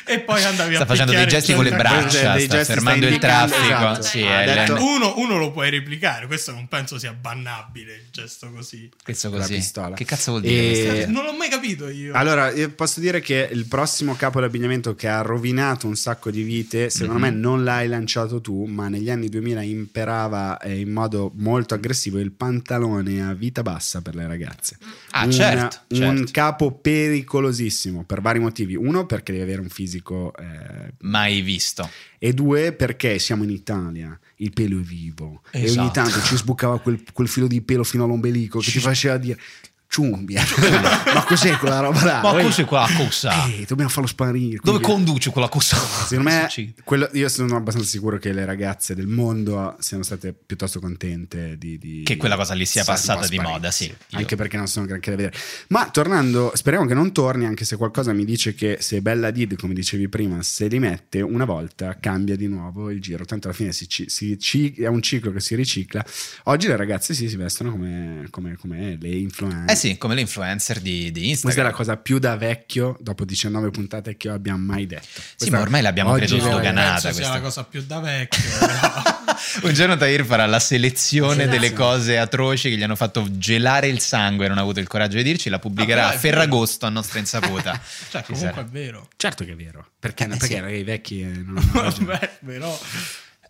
e poi andavi Sta a facendo dei gesti con le braccia, Dei sta gesti fermando il traffico. esatto. Sì, detto- Uno, uno lo puoi replicare, questo non penso sia bannabile il gesto così. questo con la così. pistola. Che cazzo vuol dire? E- Non l'ho mai capito io. Allora, io posso dire che il prossimo capo d'abbigliamento che ha rovinato un sacco di vite, secondo me Mhm. non l'hai lanciato tu, ma negli anni 2000 imperava eh, in modo molto aggressivo il pantalone a vita bassa per le ragazze. Ah, Un- certo, Un certo. capo pericolosissimo per vari motivi. Uno, perché devi avere un fisico eh, Mai visto. e due perché siamo in Italia, il pelo è vivo e ogni Esatto. tanto ci sbucava quel, quel filo di pelo fino all'ombelico che ti faceva dire ciumbia, ma cos'è quella roba là? Ma cos'è quella cosa? eh, dobbiamo farlo sparire. Dove conduce quella cosa? Secondo me, quello- io sono abbastanza sicuro che le ragazze del mondo siano state piuttosto contente di, di- Che quella cosa lì sia passata di moda, sì. Io- Anche perché non sono granché da vedere. Ma tornando, speriamo che non torni, anche se qualcosa mi dice che se Bella Did, come dicevi prima, se li mette una volta, cambia di nuovo il giro. Tanto alla fine si si ci- è un ciclo che si ricicla. Oggi le ragazze sì, si vestono come, come- come le influencer. Eh sì, come le influencer di, di Questa è Instagram. la cosa più da vecchio, dopo 19 puntate, che abbiamo mai detto. Sì, Questa- ma ormai l'abbiamo credo sdoganata questa. la cosa più da vecchio. Un giorno Tahir farà la selezione Esatto. delle cose atroci che gli hanno fatto gelare il sangue e non ha avuto il coraggio di dirci, la pubblicherà Ah, a è. Ferragosto a nostra insaputa. cioè, Ci comunque sarà. è vero. Certo che è vero. Perché, Eh, perché sì. i vecchi eh, non hanno. Vabbè, però.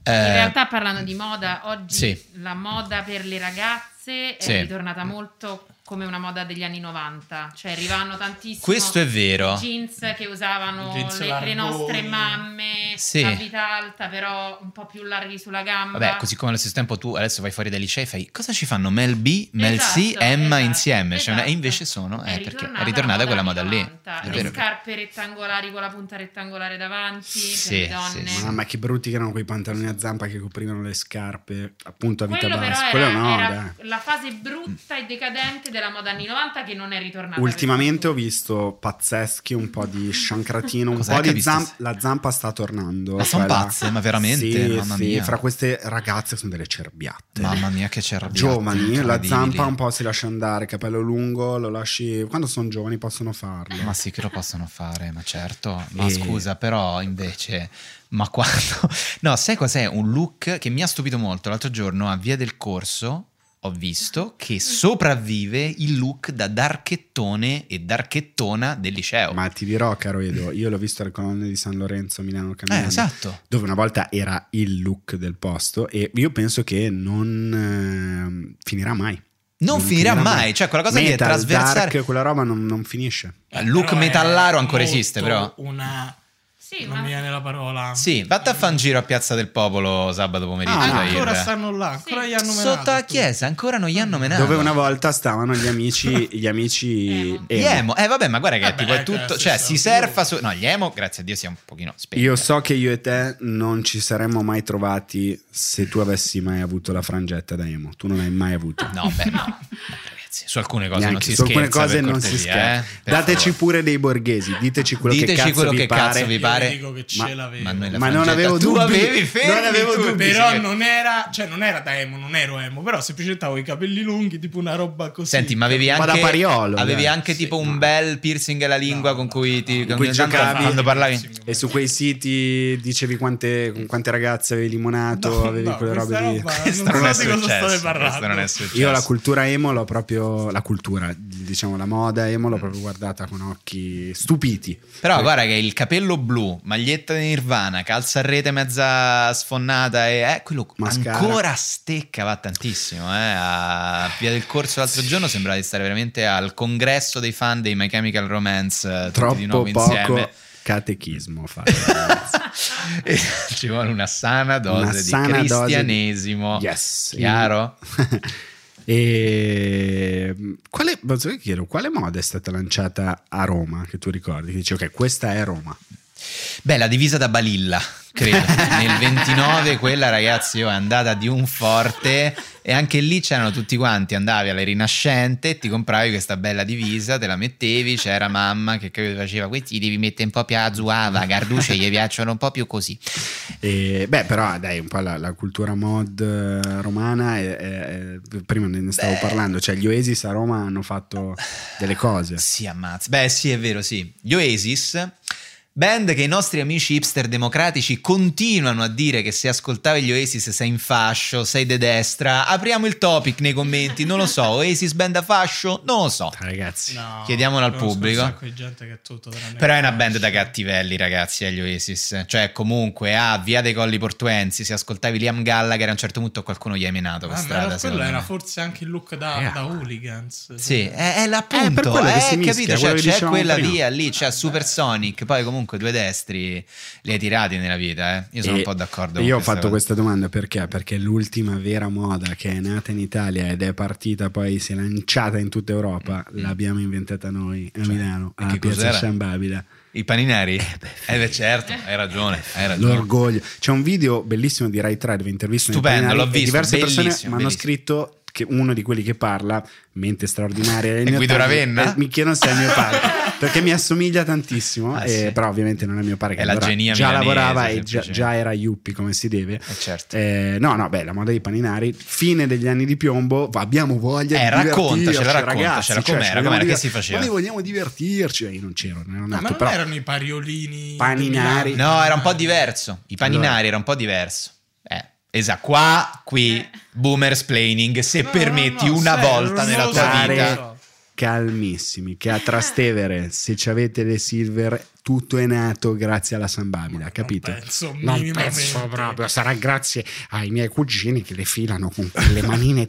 Eh, In realtà parlando di moda, oggi Sì. la moda per le ragazze Sì. è ritornata molto come una moda degli anni 90, cioè arrivavano tantissimo Questo è vero. jeans che usavano Jeans le, le nostre mamme Sì. a vita alta, però un po' più larghi sulla gamba. Vabbè, così come allo stesso tempo tu adesso vai fuori dai licei e fai cosa ci fanno Mel B, Mel C, Esatto, Emma esatto, insieme? Cioè, esatto. e invece sono, eh, È perché ritornata è ritornata la quella moda anni lì. 90, È le scarpe rettangolari con la punta rettangolare davanti Sì, per le sì, donne. sì. Mamma, che brutti che erano quei pantaloni a zampa che coprivano le scarpe, appunto a vita Quello però bassa. era, Quello no, era la fase brutta e decadente della moda anni 90 che non è ritornata. Ultimamente ho visto pazzeschi, un po' di shankratino, un Cos'è po' di zampa. La zampa sta tornando. Ma son quella- pazze, ma veramente? Sì, Mamma sì, mia. fra queste ragazze sono delle cerbiatte. Mamma mia, che c'era Giovani, la zampa un po' si lascia andare, capello lungo, lo lasci. Quando sono giovani possono farlo. Ma sì che lo possono fare, ma certo. Ma E- scusa, però invece... Ma quando... No, sai cos'è? Un look che mi ha stupito molto. L'altro giorno a Via del Corso ho visto che sopravvive il look da darchettone e darchettona del liceo. Ma ti dirò, caro Edo, io l'ho visto alle colonne di San Lorenzo, Milano eh, Camminando, esatto. dove una volta era il look del posto e io penso che non eh, finirà mai. Non finirà mai, cioè quella cosa che è Metal, trasversale- dark, quella roba non, non finisce. Il look Eh, metallaro ancora esiste, però. Una... Sì, non ma- mi viene la parola. Sì, vatti a fare un giro a Piazza del Popolo sabato pomeriggio. Ah, ancora Ir. stanno là, ancora Sì. gli hanno menato. Sotto la chiesa, ancora non gli hanno menato. Dove una volta stavano gli amici, gli amici Emo. Gli emo, eh vabbè, ma guarda che Vabbè, tipo è ecco, tutto, cioè si surfa su... No, gli emo, grazie a Dio, siamo un pochino spenti. Io so che io e te non ci saremmo mai trovati se tu avessi mai avuto la frangetta da emo. Tu non l'hai mai avuto. No, beh, no. Ragazzi, su alcune cose non Neanche- si su alcune scherza, cose per non si scherza. eh, Dateci favore. pure dei borghesi, diteci quello che Diteci cazzo quello vi che pare. cazzo vi Io pare. dico che ce Ma- l'avevo. Ma, Ma non avevo tu dubbi. avevi fermi Non avevo tu, dubbi. Però sì. non era, cioè non era da emo, non ero emo, però semplicemente avevo i capelli lunghi, tipo una roba così. Senti, ma avevi anche, da pariolo, avevi dai. anche Sì, tipo un no. bel piercing alla lingua No, con cui no, ti con cui giocavi. quando parlavi. E su quei siti dicevi quante, con quante ragazze avevi limonato, avevi quelle robe lì. non non è so di cosa successo, state parlando. questo non è successo. Io la cultura emo l'ho proprio, la cultura, diciamo la moda emo l'ho proprio guardata con occhi stupiti. Però guarda che il capello blu, maglietta di Nirvana, calza a rete mezza sfonnata e eh, quello Mascara. ancora stecca, va tantissimo. Eh. A Via del Corso l'altro giorno sembrava di stare veramente al congresso dei fan dei My Chemical Romance, eh, tutti di Troppo nuovo poco insieme. catechismo fare. ci vuole una sana dose Una di sana dose di- cristianesimo. Yes. Chiaro? e quale, posso che chiedo, quale moda è stata lanciata a Roma che tu ricordi? Che dici ok, questa è Roma. Beh, la divisa da Balilla, credo. Nel 29 quella ragazzi è andata di un forte e anche lì c'erano tutti quanti, andavi alle rinascente ti compravi questa bella divisa, te la mettevi, c'era mamma che faceva questi devi mettere un po' più a zuava, Garduce gli piacciono un po' più così. E, beh, però dai, un po' la, la cultura mod eh, romana, è- è- prima ne stavo Beh. parlando, cioè gli Oasis a Roma hanno fatto delle cose. Sì, ammazza. Beh, sì, è vero, sì. Gli Oasis, band che i nostri amici hipster democratici continuano a dire che se ascoltavi gli Oasis sei in fascio, sei de destra. Apriamo il topic nei commenti, non lo so. Oasis band a fascio? Non lo so. Ragazzi, No, Chiediamolo al pubblico. È Però è una band da cattivelli, ragazzi, agli Oasis. Cioè, comunque, a Via dei Colli Portuensi, se ascoltavi Liam Gallagher, a un certo punto qualcuno gli hai menato per Ah, ma strada. quello era me. forse anche il look da, Eh. da hooligans. Sì, è, è Eh, l'appunto, per quello che eh, si mischia, capito? Cioè, c'è quella prima. via lì, c'è Supersonic, poi comunque due destri li hai tirati nella vita, eh. Io sono E un po' d'accordo. Io ho fatto cosa. questa domanda perché? Perché l'ultima vera moda che è nata in Italia ed è partita poi si è lanciata in tutta Europa, l'abbiamo inventata noi a Milano, e a Piazza? San Babila. I paninari? Eh beh, certo, hai ragione, hai ragione. L'orgoglio. C'è un video bellissimo di Rai 3 dove intervistano Stupendo, l'ho visto, diverse persone mi hanno bellissimo. scritto che uno di quelli che parla, mente straordinaria, È Guido Ravenna? eh, mi chiedono se è mio padre, perché mi assomiglia tantissimo, Ah, eh, sì. però ovviamente non è mio padre che È la lavora- genia già lavorava e già, già era yuppie come si deve. Eh, certo. Eh, no, no, beh, la moda dei paninari, fine degli anni di piombo, abbiamo voglia Eh, di raccontacela, divertirci, raccontacela, ragazzi, com'era, cioè, ci com'era, vogliamo che si faceva? Ma noi vogliamo divertirci, Eh, io non c'ero, non ero No, nato, ma non però erano i pariolini Paninari. No, era un po' diverso. I paninari Allora. era un po' diverso. Eh, esatto. Qua, qui, Eh. boomer splaining, se No, permetti no, no, una serio, volta nella tua vita. Calmissimi, che a Trastevere, se ci avete le silver, tutto è nato grazie alla San Babila, capito? Non penso Non penso proprio, sarà grazie ai miei cugini che le filano con quelle manine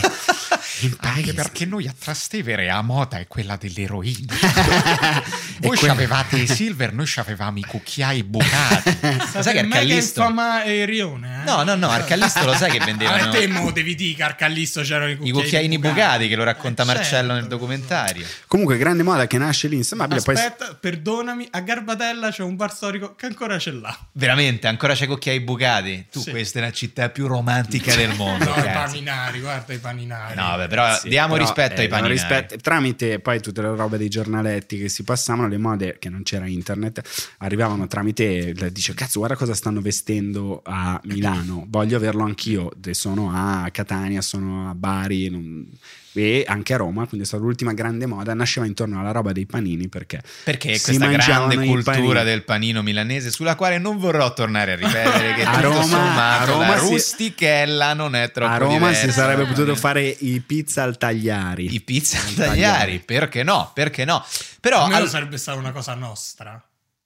Anche perché noi a Trastevere a moda è quella dell'eroina. E Voi que- avevate i silver, noi avevamo i cucchiai bucati. Lo sai che Arcallisto... infama Erione, eh? No, no, no, Arcallisto lo sai che A vendevano te mo devi dire che Arcallisto c'erano i i cucchiaini, cucchiaini bucati che lo racconta Eh, Marcello certo. nel documentario. Comunque, grande moda che nasce lì in San Babila, poi Aspetta, perdonami, a Garbatella c'è un bar storico che ancora ce l'ha. Veramente, ancora c'è cucchiai bucati? Tu, Sì. questa è la città più romantica del mondo. No, i paninari, guarda i paninari. No, vabbè, però Sì, diamo però, rispetto eh, ai paninari. rispetto- tramite poi tutte le robe dei giornaletti che si passavano, le mode che non c'era internet, arrivavano tramite, dice cazzo guarda cosa stanno vestendo a Milano, voglio averlo anch'io, sono a Catania, sono a Bari non- e anche a Roma, quindi è stata l'ultima grande moda, nasceva intorno alla roba dei panini perché Perché si questa grande cultura del panino milanese sulla quale non vorrò tornare a ripetere che A Roma- sommato a Roma la si- rustichella non è troppo a Roma si diversa. sarebbe potuto fare i pizza al tagliari. i pizza Al tagliari, perché no? Perché no? Però al- sarebbe stata una cosa nostra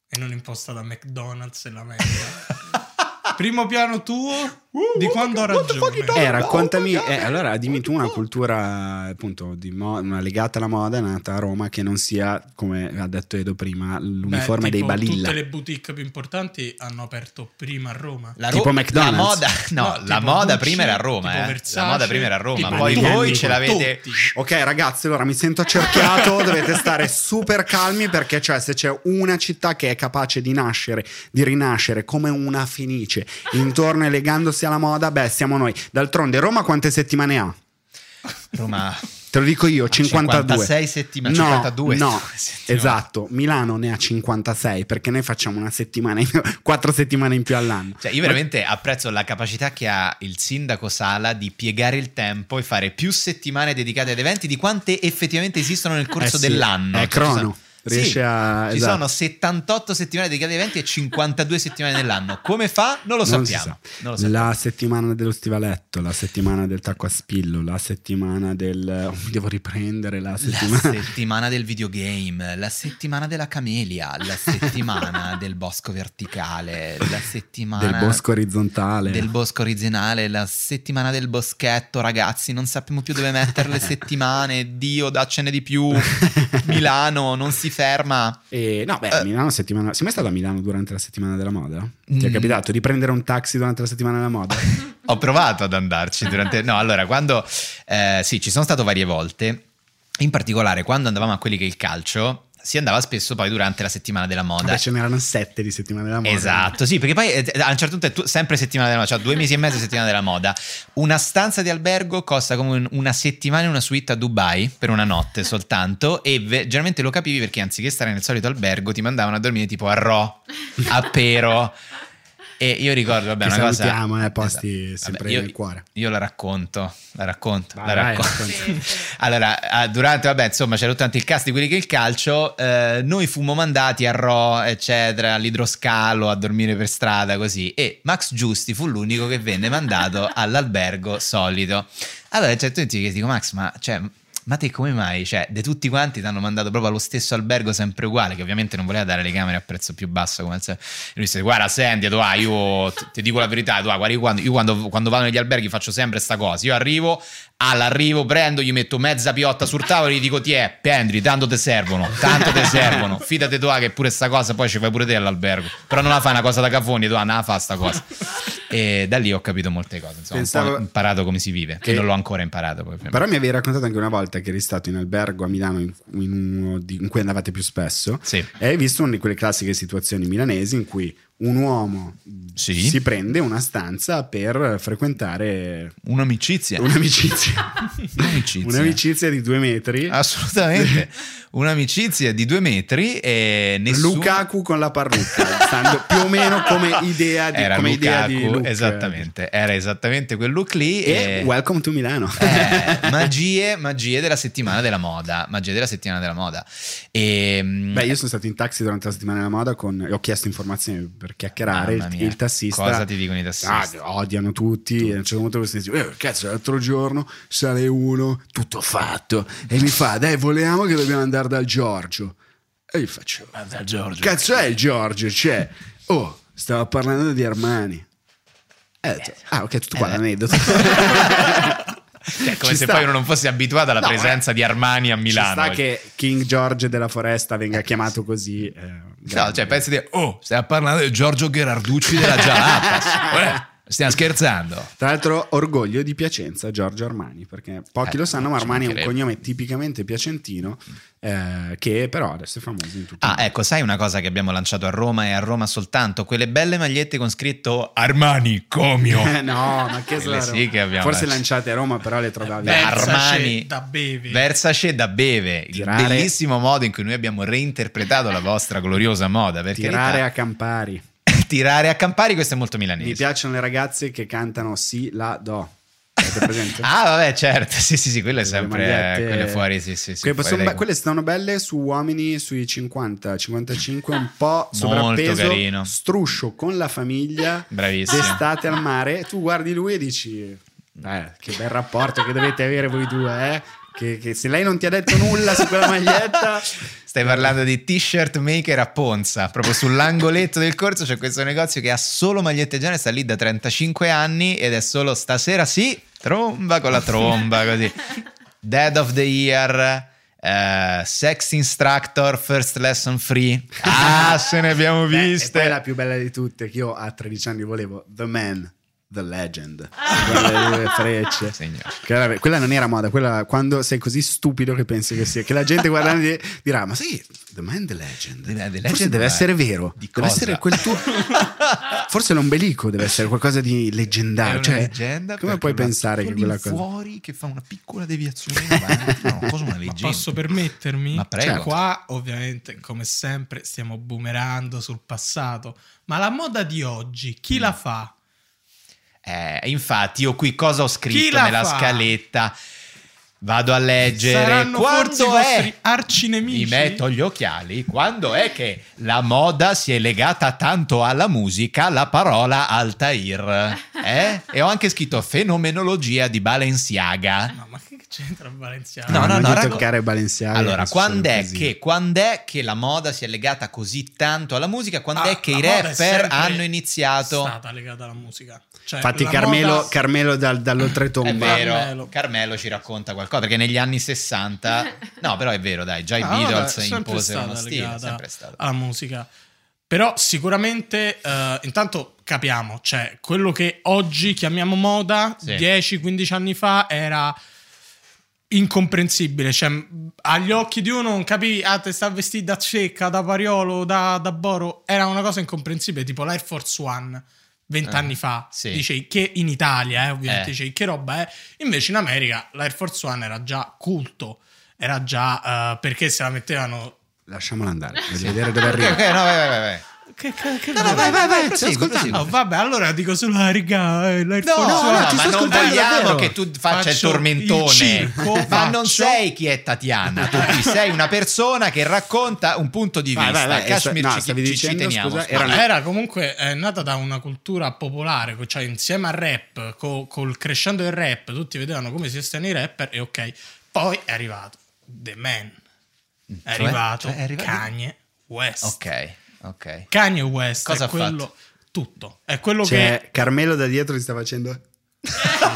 e non imposta da McDonald's e l'America. Primo piano tuo di quando ho ragione. Eh, raccontami, eh, allora dimmi tu una cultura appunto di mo- una legata alla moda nata a Roma che non sia, come ha detto Edo prima, l'uniforme Beh, dei tipo, Balilla. Tutte le boutique più importanti hanno aperto prima a Roma. la tipo ro- McDonald's? La moda, no, No, la tipo moda Gucci, prima era a Roma, tipo eh. Versace, la moda prima era a Roma, tipo poi voi ce l'avete tutti. Ok ragazzi, allora mi sento accerchiato, dovete stare super calmi perché cioè se c'è una città che è capace di nascere, di rinascere come una fenice, intorno e legandosi alla moda, beh siamo noi. D'altronde Roma quante settimane ha? Roma Te lo dico io, 52. 56 settimane, No, 52 no, settimane. esatto. Milano ne ha 56 perché noi facciamo una settimana, in, quattro settimane in più all'anno. Cioè, io veramente apprezzo la capacità che ha il sindaco Sala di piegare il tempo e fare più settimane dedicate ad eventi di quante effettivamente esistono nel corso Eh sì, dell'anno. è Cioè, crono. Riesce Sì, a- Ci esatto. sono 78 settimane dedicate ad eventi e 52 settimane nell'anno. Come fa? Non lo Non sappiamo. sa. Non lo sappiamo. La settimana dello stivaletto, la settimana del tacco a spillo, la settimana del... oh, devo riprendere, la La settimana... settimana del videogame, la settimana della camelia, la settimana del bosco verticale, la settimana del bosco orizzontale. del bosco originale, la settimana del boschetto, ragazzi, non sappiamo più dove mettere le settimane, Dio daccene di più, Milano non si ferma. E, no, beh, Eh. Milano settimana... Sei mai stato a Milano durante la settimana della moda? Ti è Mm. capitato di prendere un taxi durante la settimana della moda? Ho provato ad andarci durante... No, allora, quando... eh, sì, ci sono stato varie volte, in particolare quando andavamo a quelli che è il calcio, si andava spesso poi durante la settimana della moda. Vabbè, ce n'erano sette di settimana della moda. Esatto, sì, perché poi eh, a un certo punto è tu- sempre settimana della moda, cioè due mesi e mezzo settimana della moda. Una stanza di albergo costa come un- una settimana in una suite a Dubai per una notte soltanto e ve- generalmente lo capivi perché anziché stare nel solito albergo ti mandavano a dormire tipo a Ro, a Pero. E io ricordo, vabbè, Ti una cosa... salutiamo, eh, posti Esatto. sempre io, nel cuore. Io la racconto, la racconto, Vai, la vai, racconto. sì. Allora, ah, durante, vabbè, insomma, c'era tanto il cast di quelli che il calcio. eh, noi fummo mandati a Ro, eccetera, all'idroscalo, a dormire per strada, così. E Max Giusti fu l'unico che venne mandato all'albergo solito. Allora, a un certo punto dico, Max, ma cioè. Ma te come mai? Cioè, di tutti quanti ti hanno mandato proprio allo stesso albergo sempre uguale, che ovviamente non voleva dare le camere a prezzo più basso come al solito. E lui disse, guarda, senti, tu, ah, io ti, dico la verità, tu, ah, io, quando, io quando, quando vado negli alberghi faccio sempre sta cosa. Io arrivo, all'arrivo prendo, gli metto mezza piotta sul tavolo e gli dico, ti è, prendi, tanto te servono, tanto te servono. Fidate tu, ah, che pure sta cosa poi ci fai pure te all'albergo. Però non la fai una cosa da cafoni, tu, ah, non la fa sta cosa. E da lì ho capito molte cose, insomma, Pensavo- po' imparato come si vive, che Che- non l'ho ancora imparato. Poi, Però mi avevi raccontato anche una volta che eri stato in albergo a Milano in, in uno di- in cui andavate più spesso Sì. e hai visto una di quelle classiche situazioni milanesi in cui un uomo Sì. si prende una stanza per frequentare Un'amicizia. un'amicizia. Un'amicizia. un'amicizia di due metri. Assolutamente. Un'amicizia di due metri e nessuno... Lukaku con la parrucca, stando più o meno come idea di, Era come idea Lukaku, di look. esattamente, era esattamente quel look lì E Welcome to Milano. eh, magie, magie della settimana della moda, magie della settimana della moda. E, mm, Beh, io sono stato in taxi durante la settimana della moda con, e ho chiesto informazioni per chiacchierare. Il, il tassista. cosa ti dicono i tassisti? Ah, odiano tutti. E a un certo punto questo dice: eh, Cazzo, l'altro giorno sale uno, tutto fatto. E mi fa: Dai, volevamo che dobbiamo andare dal Giorgio. E gli faccio: Cazzo è il Giorgio? C'è. Oh, stava parlando di Armani. E detto, ah, ok, tutto qua eh. l'aneddoto. Cioè, come Ci se sta. poi uno non fosse abituato alla No, presenza eh, di Armani a Ci Milano. sta che King George della Foresta venga chiamato così. eh, No, cioè, pensi di... Oh, stiamo parlando di Giorgio Gherarducci della Jalapas. Stiamo scherzando. Tra l'altro, orgoglio di Piacenza, Giorgio Armani, perché pochi Eh, lo sanno, ma Armani è un cognome tipicamente piacentino, eh, che però adesso è famoso in tutto il Ah, ecco, sai una cosa che abbiamo lanciato a Roma e a Roma soltanto? Quelle belle magliette con scritto Armani Comio. Eh, no, ma che solo- sì che abbiamo Forse lanciato. lanciate a Roma, però le trovavi. Versace Armani da beve. Versace da beve, il Tirare- bellissimo modo in cui noi abbiamo reinterpretato la vostra gloriosa moda. Tirare carità. a Campari. Tirare a Campari, questo è molto Mi milanese. piacciono le ragazze che cantano sì, la, do. Ah, vabbè, certo, sì, sì, sì, quelle è sempre magliette- quelle fuori, sì, sì, sì. Quelle, fuori sono be- quelle stanno belle su uomini sui 50, 55, un po' Molto sovrappeso, carino. struscio con la famiglia, Bravissimo. d'estate al mare. Tu guardi lui e dici, eh, che bel rapporto che dovete avere voi due, eh? Che, che se lei non ti ha detto nulla su quella maglietta, Stai parlando di t-shirt maker a Ponza, proprio sull'angoletto del corso c'è questo negozio che ha solo magliette gialle, sta lì da 35 anni ed è solo stasera sì, tromba con la tromba così. Dead of the Year, eh, Sex Instructor, First Lesson Free. Ah, se ne abbiamo Beh, e viste. poi la più bella di tutte, che io a 13 anni volevo, The Man, The Legend, quelle due frecce. Era- quella non era moda, quella quando sei così stupido che pensi che sia, che la gente guardando di- dirà: Ma sì, The Man, The Legend. The The Forse Legend, deve ma- essere vero, di deve cosa? essere quel tuo. Forse l'ombelico deve essere qualcosa di leggendario. Cioè, leggenda come puoi pensare che quella cosa. fuori che fa una piccola deviazione avanti, no, cosa una Ma leggenda. posso permettermi? Ma prego. Cioè, qua ovviamente, come sempre, stiamo boomerando sul passato. Ma la moda di oggi, chi Mm. la fa? Eh, infatti, io qui cosa ho scritto la nella fa? scaletta? Vado a leggere. Saranno Quando è? arcinemici? Mi metto gli occhiali. Quando è che la moda si è legata tanto alla musica, la parola Altair? Eh? E ho anche scritto fenomenologia di Balenciaga. No, ma che c'entra Balenciaga? No, no, non no, gli racco- toccare Balenciaga. Allora, quando è, che, quando è che la moda si è legata così tanto alla musica? Quando Ah, è che i è rapper hanno iniziato? stata legata alla musica. Cioè, Infatti, Carmelo, moda- Carmelo dal- È dall'oltretomba. vero, Carmelo. Carmelo ci racconta qualcosa perché negli anni 60, no, però è vero, dai, già i Ah, vabbè, Beatles è sempre imposero stata uno stile, è sempre stato. alla musica. Però sicuramente, eh, intanto capiamo, cioè quello che oggi chiamiamo moda, Sì. 10-15 anni fa era incomprensibile, cioè agli occhi di uno non capivi, ah te sta vestita da cecca, da pariolo, da, da boro, era una cosa incomprensibile, tipo l'Air Force One. Vent'anni Eh, fa sì. dicevi che in Italia, eh, ovviamente, Eh. dicevi che roba è. Invece in America l'Air Force One era già culto, era già eh, perché se la mettevano Lasciamolo andare, voglio vedere dove arriva. ok, no, vai, vai, vai, vai. Che, che, che No, no, vai, vai, vai, prosegue, ascoltando. Oh, vabbè, allora dico solo la riga. eh, No, no, no, ma ti sto non ascoltando vogliamo davvero. che tu faccia il tormentone. il circo, ma faccio- non sei chi è Tatiana, tu qui sei una persona che racconta un punto di Vai, vista. vai, vai, Kashmir no, ci, ci- dicendo, ci teniamo. scusa, era Ma una- era comunque è nata da una cultura popolare, cioè insieme al rap, co- col crescendo del rap, tutti vedevano come si vestono i rapper e ok. Poi è arrivato The Man, è Cioè? arrivato Cioè, è arrivato- Kanye West. Ok, ok. Kanye West Cosa è quello fatto? tutto, è quello Cioè, che Carmelo da dietro ti sta facendo. Sì,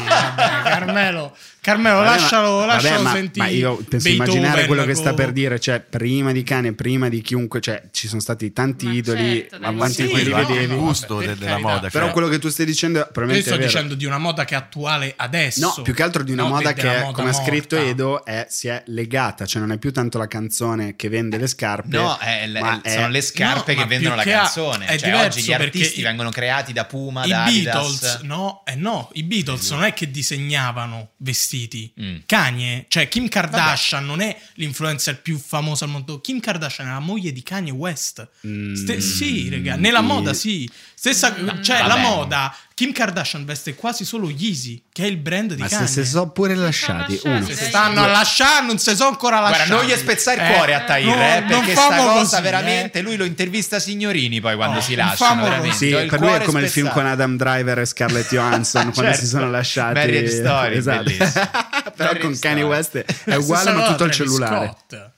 vabbè, Carmelo, Carmelo Vabbè, lascialo, ma- lascialo vabbè, ma- sentire. Ma io penso Beethoven immaginare quello che sta per dire, cioè prima di Cane, prima di chiunque, cioè ci sono stati tanti Ma idoli certo, avanti sì, in cui li no, vedevi. no, il gusto vabbè, della carità. moda. Però cioè, quello che tu stai dicendo Io probabilmente sto è vero. dicendo di una moda che è attuale adesso. No, più che altro di una non moda che, moda come ha scritto morta. Edo, è- si è legata, cioè non è più tanto la canzone che vende le scarpe. No, è ma sono è- le scarpe No, che ma vendono la canzone. è Cioè, diverso oggi gli artisti vengono creati da Puma, I da Beatles, Adidas. no, eh no, i Beatles non è che disegnavano vestiti. Mm. Kanye, cioè Kim Kardashian non è l'influencer più famoso al mondo. Kim Kardashian è la moglie di Kanye West. Mm, Ste- sì, raga, nella moda sì. Stessa, cioè Vabbè. la moda, Kim Kardashian veste quasi solo Yeezy, che è il brand di Ma se Kanye. si sono pure lasciati, lasciati, uno. Se stanno a lasciare, non si sono ancora lasciati. Guarda, non gli spezza il Eh, cuore a Tahir, no, eh, non perché sta cosa così, veramente. eh. Lui lo intervista signorini poi quando Oh, si non lasciano. Sì, il per lui è come il film spezzato. con Adam Driver e Scarlett Johansson quando Certo. si sono lasciati. Marriage Story, esatto. bellissimo. Però Marriage con Kanye. West è uguale ma tutto il cellulare. Scott.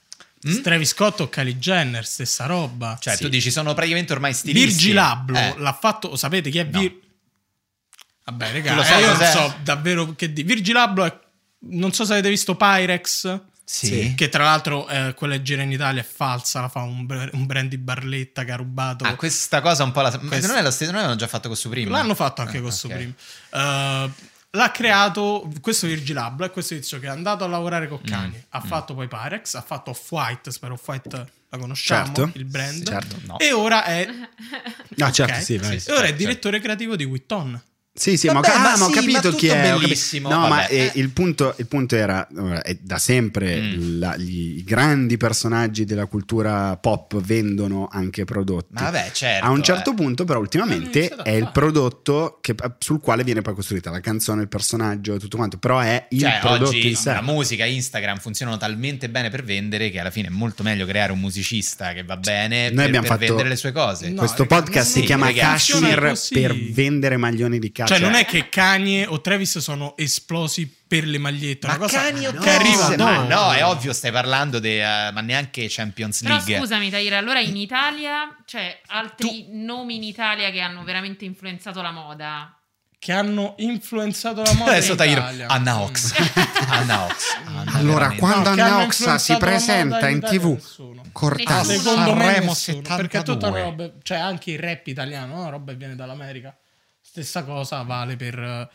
Travis Scott o Kylie Jenner, stessa roba. Cioè, Sì. tu dici sono praticamente ormai stilisti. Virgil Abloh Eh. l'ha fatto, sapete chi è No. Vir- Vabbè, raga, lo eh, sai io non so davvero che di. Virgil Abloh è... non so se avete visto Pyrex. Sì. Che tra l'altro eh, quella che gira in Italia è falsa, la fa un, un brand di Barletta che ha rubato. Ah, questa cosa un po' la... Ma Questo- non è lo stesso, non l'hanno già fatto con Supreme? L'hanno fatto anche Ah, con ok. Supreme. Uh, l'ha creato questo Virgil Abloh, è questo tizio che è andato a lavorare con Kanye. Mm, Ha fatto poi Pyrex, ha fatto Off-White, spero Off-White la conosciamo, Certo. il brand. Certo. No. E ora è... No, certo, Ok. sì, vai. Sì, E ora è certo. direttore creativo di Witton. Sì, sì, ma, ho Vabbè, ca- ah, ma ma ho sì, capito ma chi è. bellissimo, No, ma vabbè. eh, il, punto, il punto era, da sempre Mm. la- gli, i grandi personaggi della cultura pop vendono anche prodotti. Ma vabbè, certo. A un certo eh. punto, però, ultimamente è il prodotto che- sul quale viene poi costruita la canzone, il personaggio, tutto quanto. Però è il Cioè, prodotto oggi in sé. la musica, Instagram funzionano talmente bene per vendere che alla fine è molto meglio creare un musicista che va bene Noi per, abbiamo per fatto- vendere le sue cose. No, Questo raga, podcast non- si sì, chiama così. per vendere maglioni di caccia. Cioè, non è che Kanye o Travis sono esplosi per le magliette. Ma una cosa Kanye o che Travis? dopo. no, è ovvio, stai parlando di ma neanche Champions Però League. scusami, Tahir, allora in Italia c'è altri nomi in Italia che hanno veramente influenzato la moda. Che hanno influenzato la moda Adesso in Tahir, Italia. Anna Ox. Anna Ox. Anna, Allora, veramente. quando No, Anna Oxa si la presenta in Italia TV, me Sanremo nessuno, perché è tutta 72. roba, cioè anche il rap italiano, una roba che viene dall'America. Stessa cosa vale per,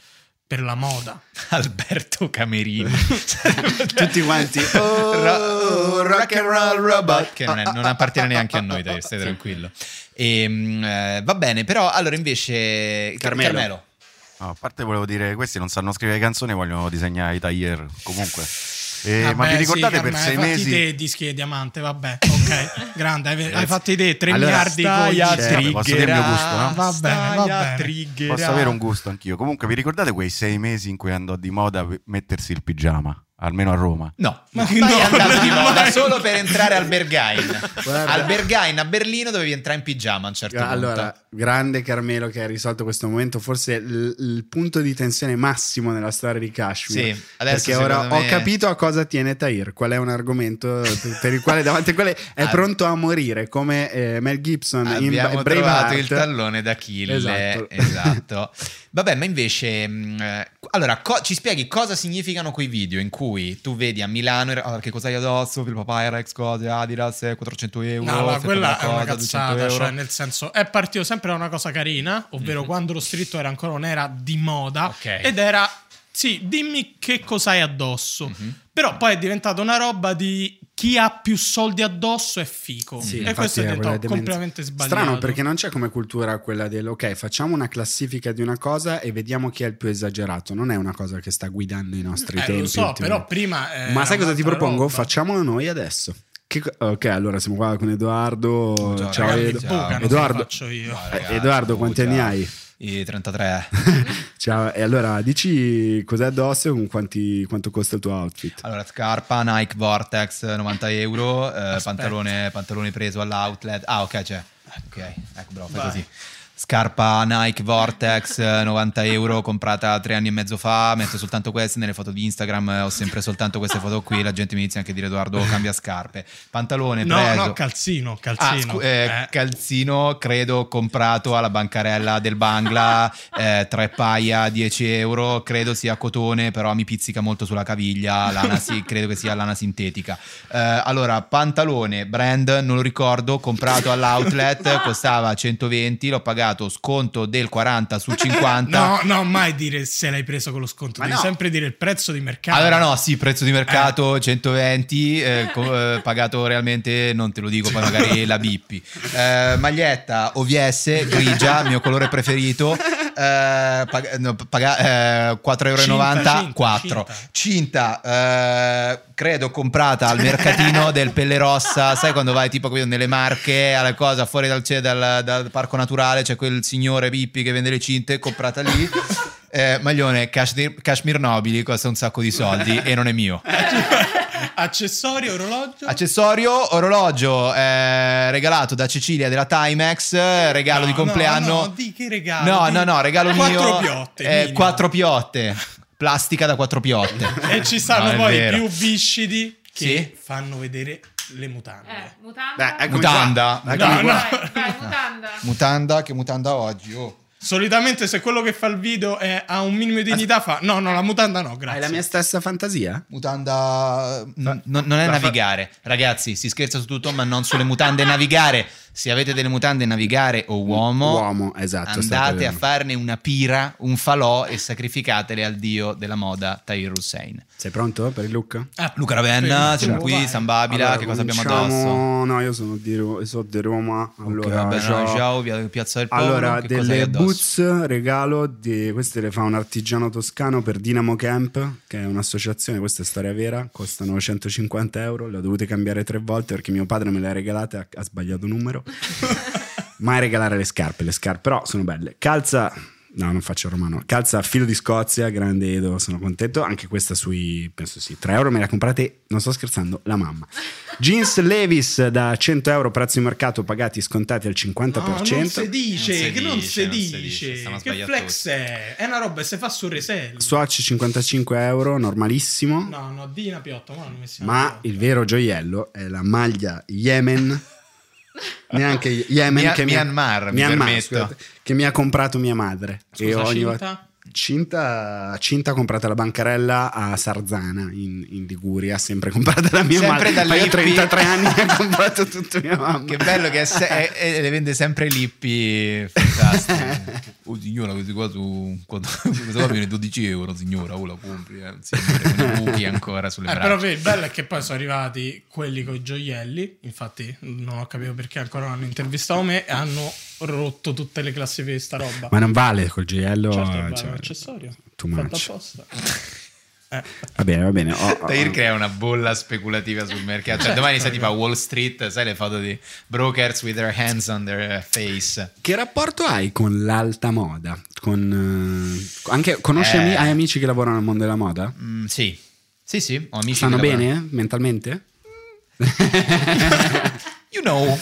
per la moda. Alberto Camerini. Tutti quanti. Ro- rock and roll robot. Che non, è- non appartiene neanche a noi, dai, stai tranquillo. Ehm, eh, va bene, però allora invece... Carmelo. No, a parte volevo dire, questi non sanno scrivere canzoni, vogliono disegnare i taglier comunque. Eh, ma Vabbè, vi ricordate sì, per sei mesi? te dischi di diamante, vabbè, ok, grande, hai, hai fatti te 3 Allora, miliardi gli- Certo, posso dire il mio gusto, no? Va bene, va bene. triggerare. Posso avere un gusto anch'io. Comunque, vi ricordate quei sei mesi in cui andò di moda mettersi il pigiama? Almeno a Roma. No, Ma mai no, andato di no, moda mai. solo per entrare al Berghain. Guarda. Al Berghain a Berlino dovevi entrare in pigiama a un certo Allora, punto. grande Carmelo che ha risolto questo momento, forse il, il punto di tensione massimo nella storia di Kashmir. Sì, adesso perché ora secondo ho me- capito a cosa tiene Tahir, qual è un argomento per il quale davanti al quale è Ah. pronto a morire, come eh, Mel Gibson in Abbiamo Ba- trovato Braveheart. il tallone d'Achille. Esatto. Esatto. Vabbè, ma invece, mh, eh, allora, co- ci spieghi cosa significano quei video in cui tu vedi a Milano ah, che cosa hai addosso, il papà Rex, cose, Adidas, eh, 400 euro. No, ma quella una è una cosa, 200 cazzata, cioè nel senso è partito sempre da una cosa carina, ovvero quando lo streetwear ancora non era di moda Mhm. Ok. ed era sì, dimmi che cosa hai addosso. Mhm. Però poi è diventata una roba di chi ha più soldi addosso è fico. Sì, e questo è quella diventato demenza. completamente sbagliato. Strano perché non c'è come cultura quella del ok, facciamo una classifica di una cosa e vediamo chi è il più esagerato. Non è una cosa che sta guidando i nostri Eh, tempi. lo so, però prima eh, Ma sai cosa ti propongo? roba. Facciamolo noi adesso. Che ok, allora siamo qua con Edoardo. Buongiorno, Ciao, Ragazzi, Edo- Edoardo. faccio io. No, Eh, ragazzi, Edoardo, quanti anni hai? I 33. Ciao, e allora dici cos'è addosso e con quanti- quanto costa il tuo outfit? Allora, scarpa Nike Vortex 90 euro, eh, pantalone, pantalone preso all'outlet. Ah, ok, c'è. Ok, ecco, bravo, fai Vai. così. Scarpa Nike Vortex eh, 90 euro comprata tre anni e mezzo fa. Metto soltanto queste nelle foto di Instagram. eh, Ho sempre soltanto queste foto qui. La gente mi inizia anche a dire Edoardo cambia scarpe. Pantalone No, preso. no, calzino, Ah, calzino. scu- eh, Eh. calzino credo comprato alla bancarella del Bangla eh, tre paia 10 euro credo sia cotone però mi pizzica molto sulla caviglia lana si- credo che sia lana sintetica Eh, allora pantalone brand non lo ricordo comprato all'outlet costava 120 l'ho pagato sconto del 40 su 50 No, no, mai dire se l'hai preso con lo sconto, Ma devi no. sempre dire il prezzo di mercato. Allora no, sì, prezzo di mercato 120, eh, co- eh, pagato realmente non te lo dico, poi magari la bippi. Eh, maglietta OVS grigia, mio colore preferito, eh, pag- no, paga- eh, 4,90 euro, Cinta, cinta, 4. cinta. Cinta, eh, credo comprata al mercatino del Pelle Rossa, sai quando vai tipo nelle Marche, alla cosa fuori dal, c'è dal- dal parco naturale, c'è quel signore Pippi che vende le cinte, comprata lì. Eh, maglione Kashmir, Kashmir Nobili costa un sacco di soldi e non è mio. Accessori, orologio. Accessorio, orologio eh, regalato da Cecilia della Timex, regalo No, di compleanno. No, no, di che regalo? No, Di- no, no, regalo Quattro mio. piotte. eh, quattro piotte. Plastica da quattro piotte. E ci stanno No, poi i vero. più viscidi che Sì? fanno vedere le mutande. Eh, mutanda. Beh, Mutanda. No, no. Vai, vai, mutanda. Mutanda, che mutanda oggi? Oh. Solitamente se quello che fa il video è- ha un minimo di dignità fa no, no, la mutanda no, grazie. Hai la mia stessa fantasia? Mutanda n- non è navigare. Ragazzi, si scherza su tutto, ma non sulle mutande navigare. Se avete delle mutande navigare o uomo, Uomo, esatto. andate a farne una pira, un falò e sacrificatele al dio della moda Tahir Hussein. Sei pronto per il look? Ah, Luca Ravenna, sì, siamo vai. qui, San Babila, Allora, che cosa abbiamo addosso? No, io sono di, Ro- sono di Roma. Allora, Ok, vabbè, no, ciao, via Piazza del Popolo, Allora, delle boots regalo, di, queste le fa un artigiano toscano per Dynamo Camp, che è un'associazione, questa è storia vera, costano 150 euro, le ho dovute cambiare tre volte perché mio padre me le ha regalate, ha, ha sbagliato numero. Mai regalare le scarpe, le scarpe però sono belle. Calza, no non faccio il romano, calza a filo di Scozia, grande Edo, sono contento, anche questa sui, penso sì, 3 euro me le ha comprate, non sto scherzando, la mamma. Jeans Levis da 100 euro, prezzo di mercato pagati scontati al 50%. No, non si dice, che non si dice. che flex è? È una roba che si fa su resell. Swatch 55 euro, normalissimo. No, no, di una piotta, ma non mi si Ma il vero gioiello è la maglia Yemen. Neanche Yemen Mia- che mi ha- Myanmar, mi Myanmar, permetto. scusate, che mi ha comprato mia madre. E Scusa, ogni cinta? volta- Cinta, Cinta ha comprato la bancarella a Sarzana in, in Liguria, sempre comprata da mia Sempre madre. da Poi io ho Lippi. 33 anni e ha comprato tutto mia mamma. Che bello che se- è- è- le vende sempre Lippi, fantastico. Oh signora, questi qua su quando- questa qua viene 12 euro, signora, oh la compri, eh. signore, con i buchi ancora sulle Eh, braccia. però il bello è che poi sono arrivati quelli con i gioielli. Infatti, non ho capito perché ancora non hanno intervistato me e hanno rotto tutte le classifiche di sta roba. Ma non vale col gioiello. certo, è cioè, un accessorio. too Fatto much. apposta. Eh. Va bene, va bene. Ho- ho- Tahir crea una bolla speculativa sul mercato. Cioè, domani sei tipo a Wall Street, sai le foto di brokers with their hands on their face. Che rapporto hai con l'alta moda? Con, eh, anche, conosci Eh. ami- hai amici che lavorano nel mondo della moda? Mm, sì, sì, sì, ho amici Stanno che lavorano- bene mentalmente? You know,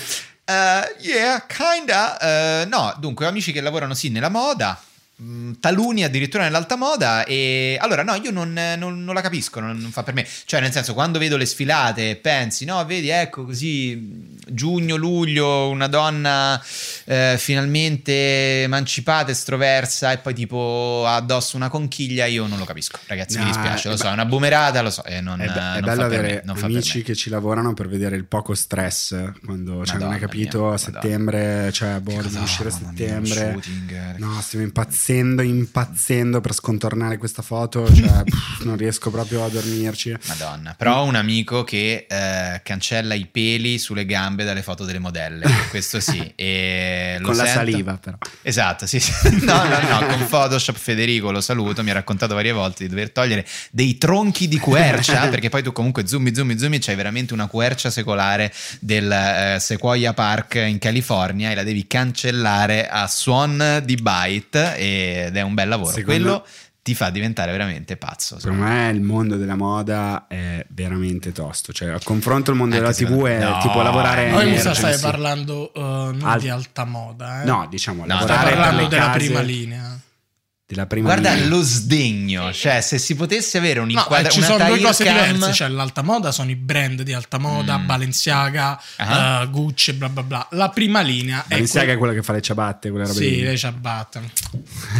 uh, yeah, kinda. uh, no, dunque, amici che lavorano sì nella moda. Mm, Taluni addirittura nell'alta moda e allora no io non, non- non la capisco non, non fa per me cioè nel senso quando vedo le sfilate pensi no vedi ecco così giugno luglio una donna eh, finalmente emancipata estroversa e poi tipo ha addosso una conchiglia io non lo capisco ragazzi mi No, dispiace è lo so be- è una boomerata lo so e non, È, be- è bello avere me, amici che ci lavorano per vedere il poco stress quando cioè, non hai Madonna capito mia, a madonna. settembre, cioè boh, cosa- uscire a mia, settembre. shooting, eh. No, stiamo impazzendo, impazzendo per scontornare questa foto, cioè pff, non riesco proprio a dormirci. Madonna, però ho un amico che eh, cancella i peli sulle gambe dalle foto delle modelle, questo sì. E lo Con la sento- saliva però. Esatto, sì, sì. No, no, no, con Photoshop Federico lo saluto, mi ha raccontato varie volte di dover togliere dei tronchi di quercia, perché poi tu comunque zoomi, zoomi, zoomi, c'hai veramente una quercia secolare del eh, Sequoia Park in California e la devi cancellare a suon di byte ed è un bel lavoro. Secondo- Quello ti fa diventare veramente pazzo. Secondo me il mondo della moda è veramente tosto, cioè a confronto il mondo Anche della TV è No, tipo lavorare no, Poi in mi sa emergency. stai parlando uh, non Al- di alta moda, eh. No, diciamo, No, stai lavorare per parlando della case- prima linea. Della prima Guarda linea. lo sdegno, cioè se si potesse avere un No, eh, ci una sono due cose Cam- diverse. Cioè, l'alta moda sono i brand di alta moda, Mm. Balenciaga, Ah. eh, Gucci, bla bla bla. La prima linea Balenciaga è è quella che fa le ciabatte, quelle robe Sì, lì. le ciabatte.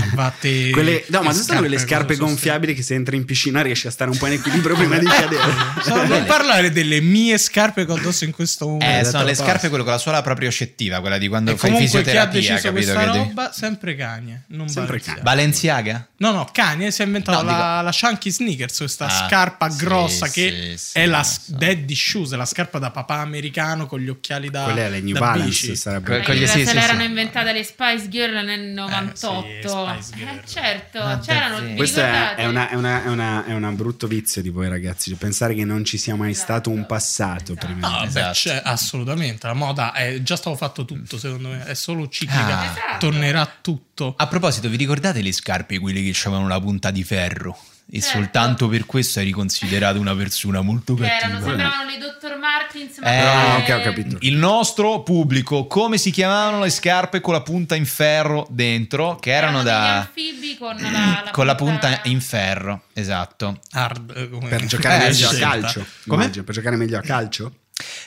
Ciabatte. Quelle, no, ma le sono quelle scarpe gonfiabili che se entri in piscina riesci a stare un po' in equilibrio prima di cadere. Per parlare delle mie scarpe che ho addosso in questo momento. Eh, sono le scarpe quello con la suola proprio scettiva, quella di quando E fai comunque chi ha fisioterapia, deciso capito? questa roba? Sempre Kanye, non Sempre Balenciaga. Balenciaga? No, no, Kanye si è inventato No, dico- la, la Chunky Sneakers, questa Ah, scarpa sì, grossa sì, che sì, è la lo s- so. daddy shoes, la scarpa da papà americano con gli occhiali da Quelle le New da Balance bici. sarebbe. Que- Eh, sì, se sì, l'erano sì. inventate le Spice Girl nel 98. Spice Girl. Eh, certo, Ma c'erano. Questo è, è una- è una- è una- è un brutto vizio di voi ragazzi, cioè pensare che non ci sia mai stato un passato prima. No, Esatto. c'è- assolutamente. La moda è già stato fatto tutto, secondo me. È solo ciclica. Ah. Esatto. Tornerà tutto. A proposito, vi ricordate le scarpe, quelle che avevano la punta di ferro? E Certo. soltanto per questo eri considerato una persona molto Che erano, cattiva. sembravano le Dr. Martins. ma Eh, Ah, quelle- ok, ho capito. Il nostro pubblico, come si chiamavano le scarpe con la punta in ferro dentro? Che erano degli da... anfibi con la, la con la punta in ferro, esatto. Hard. eh, come- Per giocare Eh, meglio a scelta. calcio. Come? Per giocare meglio a calcio?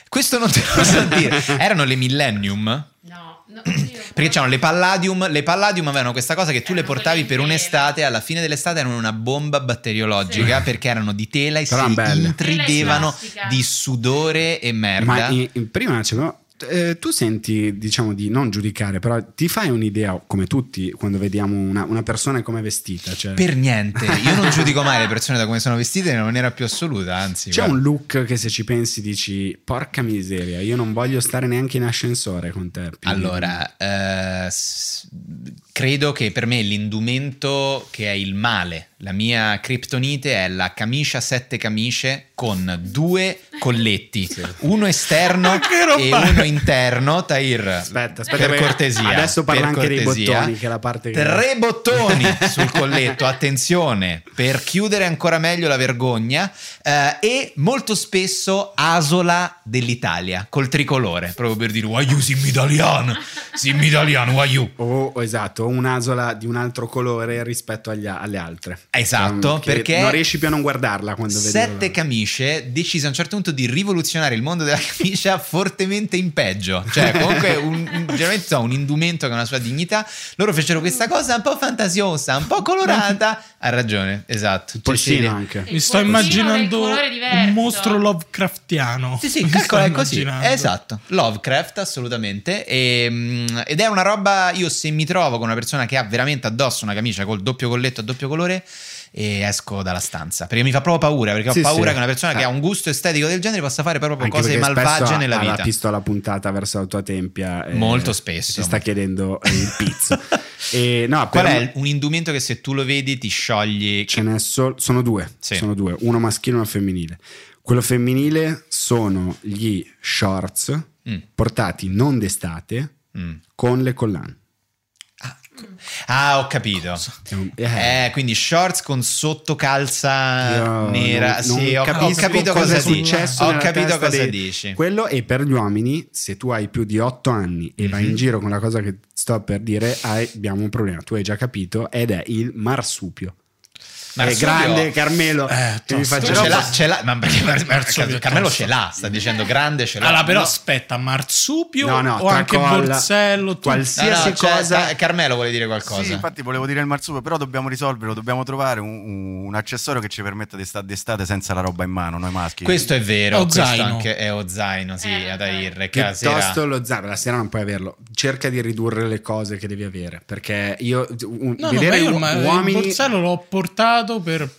Questo questo non te lo so dire. Erano le Millennium? No, no, oddio. Perché c'erano le Palladium, le Palladium avevano questa cosa che tu le portavi per un'estate, alla fine dell'estate erano una bomba batteriologica Sì. perché erano di tela e Però si belle. intridevano di sudore e merda. Ma in- in- prima c'era- eh, tu senti, diciamo, di non giudicare, però ti fai un'idea, come tutti, quando vediamo una, una persona come è vestita? Cioè, Per niente, io non giudico mai le persone da come sono vestite in maniera più assoluta, anzi. c'è guarda. un look che se ci pensi dici, porca miseria, io non voglio stare neanche in ascensore con te. Allora, eh, credo che per me l'indumento che è il male, la mia criptonite è la camicia sette camicie con due colletti, uno esterno roba e uno interno. Tahir, Aspetta, aspetta, per cortesia. adesso parla anche dei cortesia. bottoni, che è la parte che- Tre bottoni sul colletto, attenzione, per chiudere ancora meglio la vergogna. eh, e molto spesso asola dell'Italia col tricolore, proprio per dire why you simmi italiano, simmi italiano, why you. O o esatto, un'asola di un altro colore rispetto agli alle altre. Esatto, Um, che perché non riesci più a non guardarla quando vedi Sette camicie decise a un certo punto di rivoluzionare il mondo della camicia fortemente in peggio. Cioè, comunque, un, un- so, un indumento che ha una sua dignità. Loro fecero questa cosa un po' fantasiosa, un po' colorata. Ha ragione, esatto. il polsino anche. Mi sto immaginando un mostro Lovecraftiano. Sì, sì, calcola è così. Esatto. Lovecraft, assolutamente. E, mm, ed è una roba. Io se mi trovo con una persona che ha veramente addosso una camicia col doppio colletto a doppio colore. E esco dalla stanza perché mi fa proprio paura. Perché Sì, ho paura sì. che una persona che Eh. ha un gusto estetico del genere possa fare proprio Anche cose malvagie nella ha la vita. pistola puntata verso la tua tempia. e Molto spesso. Ti sta chiedendo eh, il pizzo. e, no, Qual è un indumento che se tu lo vedi ti sciogli? Ce n'è sol- sono due, Sì. sono due, uno maschile e uno femminile. Quello femminile sono gli shorts Mm. portati non d'estate Mm. con le collane. Ah, ho capito. È eh, Eh, quindi shorts con sottocalza io nera. non- sì, non ho, ho capisco capito cosa è dici. successo Ho capito cosa dei- dici. Quello e per gli uomini, se tu hai più di 8 anni e vai in Mhm. giro con la cosa che sto per dire, hai- abbiamo un problema. Tu hai già capito ed è il marsupio. È Marsupio- grande Carmelo. Eh, che mi faccia- Ce Però- l'ha, ce l'ha, ma perché Mar- Marsupio Carmelo ce l'ha, sta dicendo grande ce l'ha. Allora, però No. aspetta, marsupio No, no, o anche borsello? Qualsiasi- No, cioè, cosa- Ca- Carmelo vuole dire qualcosa. Sì, infatti volevo dire il marsupio, però dobbiamo risolverlo, dobbiamo trovare un, un- accessorio che ci permetta di stare d'estate senza la roba in mano, noi maschi. Questo è vero, O questo zaino. anche è o zaino, sì, Eh, Adair, che la Piuttosto sera- lo zaino, la sera non puoi averlo. Cerca di ridurre le cose che devi avere. Perché io un- No, no, vedere ma io uomini. il borsello l'ho portato per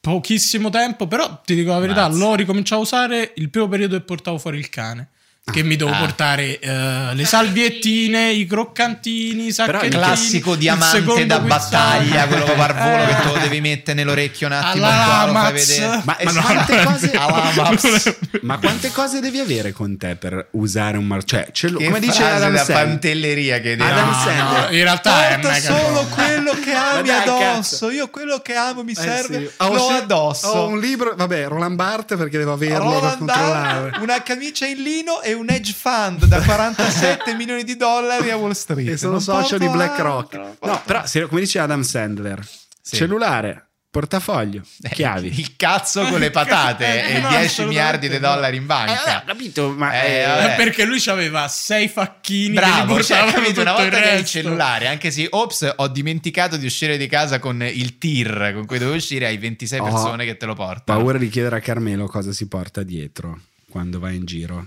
pochissimo tempo, però ti dico la verità, Mazza. l'ho ricominciato a usare il primo periodo che portavo fuori il cane. Che mi devo Ah. portare eh, le salviettine, i croccantini, i sacchettini. classico il diamante secondo da battaglia, quello Parvolo Eh. che te lo devi mettere nell'orecchio un attimo, qua lo fai Lamax. vedere. Ma, Ma no, quante no, cose, ma quante cose devi avere con te per usare un mar... Cioè, ce lo- Che come dice Adam da Sandler. pantelleria che dice. Adam No, no, in realtà è Porta mega solo quello che ami addosso. cazzo. Io quello che amo mi Eh, serve. sì. Ho scel- addosso. Ho un libro, vabbè, Roland Barthes perché devo averlo per Roland controllare. Dahl, una camicia in lino e un hedge fund da 47 milioni di dollari a Wall Street. E sono socio di BlackRock. No, però se- come dice Adam Sandler, Sì. cellulare, portafoglio, Eh, chiavi. Il cazzo con le patate Eh, e no, 10 assolutamente miliardi di dollari in Eh, banca. ho capito, ma Eh, eh. Eh, Perché lui aveva sei facchini che Bravo, cioè, portavano capito? Una volta il che hai il cellulare, anche se ops, ho dimenticato di uscire di casa con il tir con cui dovevo uscire, hai 26 Ho persone che te lo portano. paura di chiedere a Carmelo cosa si porta dietro quando va in giro.